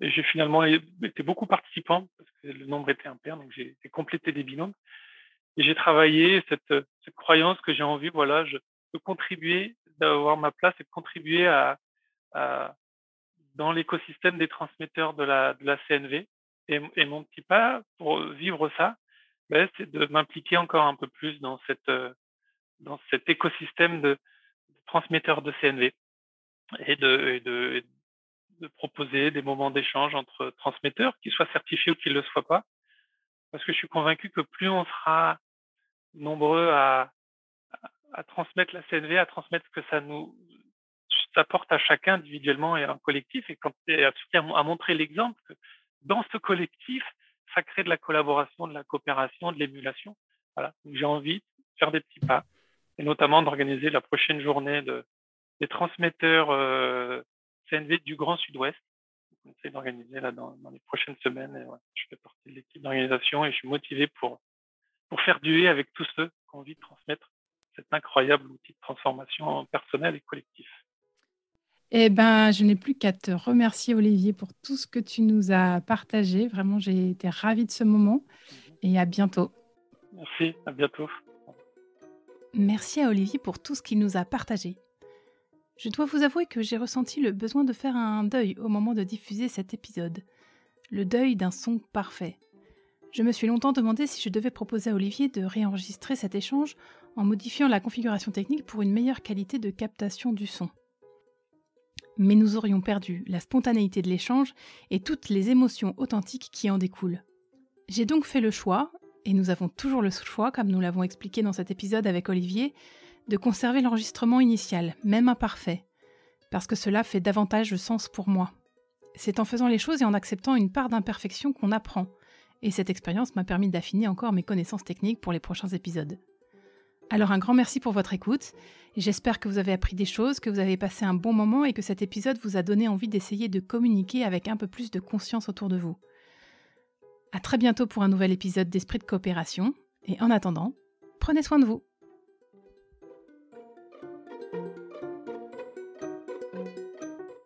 j'ai finalement été beaucoup participant parce que le nombre était impair, donc j'ai complété des binômes. Et j'ai travaillé cette, cette, croyance que j'ai envie, voilà, de contribuer, d'avoir ma place et de contribuer à dans l'écosystème des transmetteurs de la, CNV. Et, mon petit pas pour vivre ça, ben, c'est de m'impliquer encore un peu plus dans cette dans cet écosystème de, transmetteurs de CNV et de, proposer des moments d'échange entre transmetteurs, qu'ils soient certifiés ou qu'ils ne le soient pas. Parce que je suis convaincu que plus on sera nombreux à, transmettre la CNV, à transmettre ce que ça nous apporte à chacun individuellement et en collectif, et, quand, et à, à montrer l'exemple que dans ce collectif, ça crée de la collaboration, de la coopération, de l'émulation. Voilà. J'ai envie de faire des petits pas, et notamment d'organiser la prochaine journée de, des transmetteurs euh, CNV du Grand Sud-Ouest. On essaie d'organiser là dans, les prochaines semaines. Je fais partie de l'équipe d'organisation et je suis motivé pour, pour faire duer avec tous ceux qui ont envie de transmettre cet incroyable outil de transformation personnelle et collectif. Eh ben, je n'ai plus qu'à te remercier, Olivier, pour tout ce que tu nous as partagé. Vraiment, j'ai été ravie de ce moment et à bientôt. Merci, à bientôt. Merci à Olivier pour tout ce qu'il nous a partagé. Je dois vous avouer que j'ai ressenti le besoin de faire un deuil au moment de diffuser cet épisode. Le deuil d'un son parfait. Je me suis longtemps demandé si je devais proposer à Olivier de réenregistrer cet échange en modifiant la configuration technique pour une meilleure qualité de captation du son. Mais nous aurions perdu la spontanéité de l'échange et toutes les émotions authentiques qui en découlent. J'ai donc fait le choix, et nous avons toujours le choix, comme nous l'avons expliqué dans cet épisode avec Olivier, de conserver l'enregistrement initial, même imparfait, parce que cela fait davantage de sens pour moi. C'est en faisant les choses et en acceptant une part d'imperfection qu'on apprend, et cette expérience m'a permis d'affiner encore mes connaissances techniques pour les prochains épisodes. Alors un grand merci pour votre écoute, j'espère que vous avez appris des choses, que vous avez passé un bon moment et que cet épisode vous a donné envie d'essayer de communiquer avec un peu plus de conscience autour de vous. À très bientôt pour un nouvel épisode d'Esprit de coopération, et en attendant, prenez soin de vous.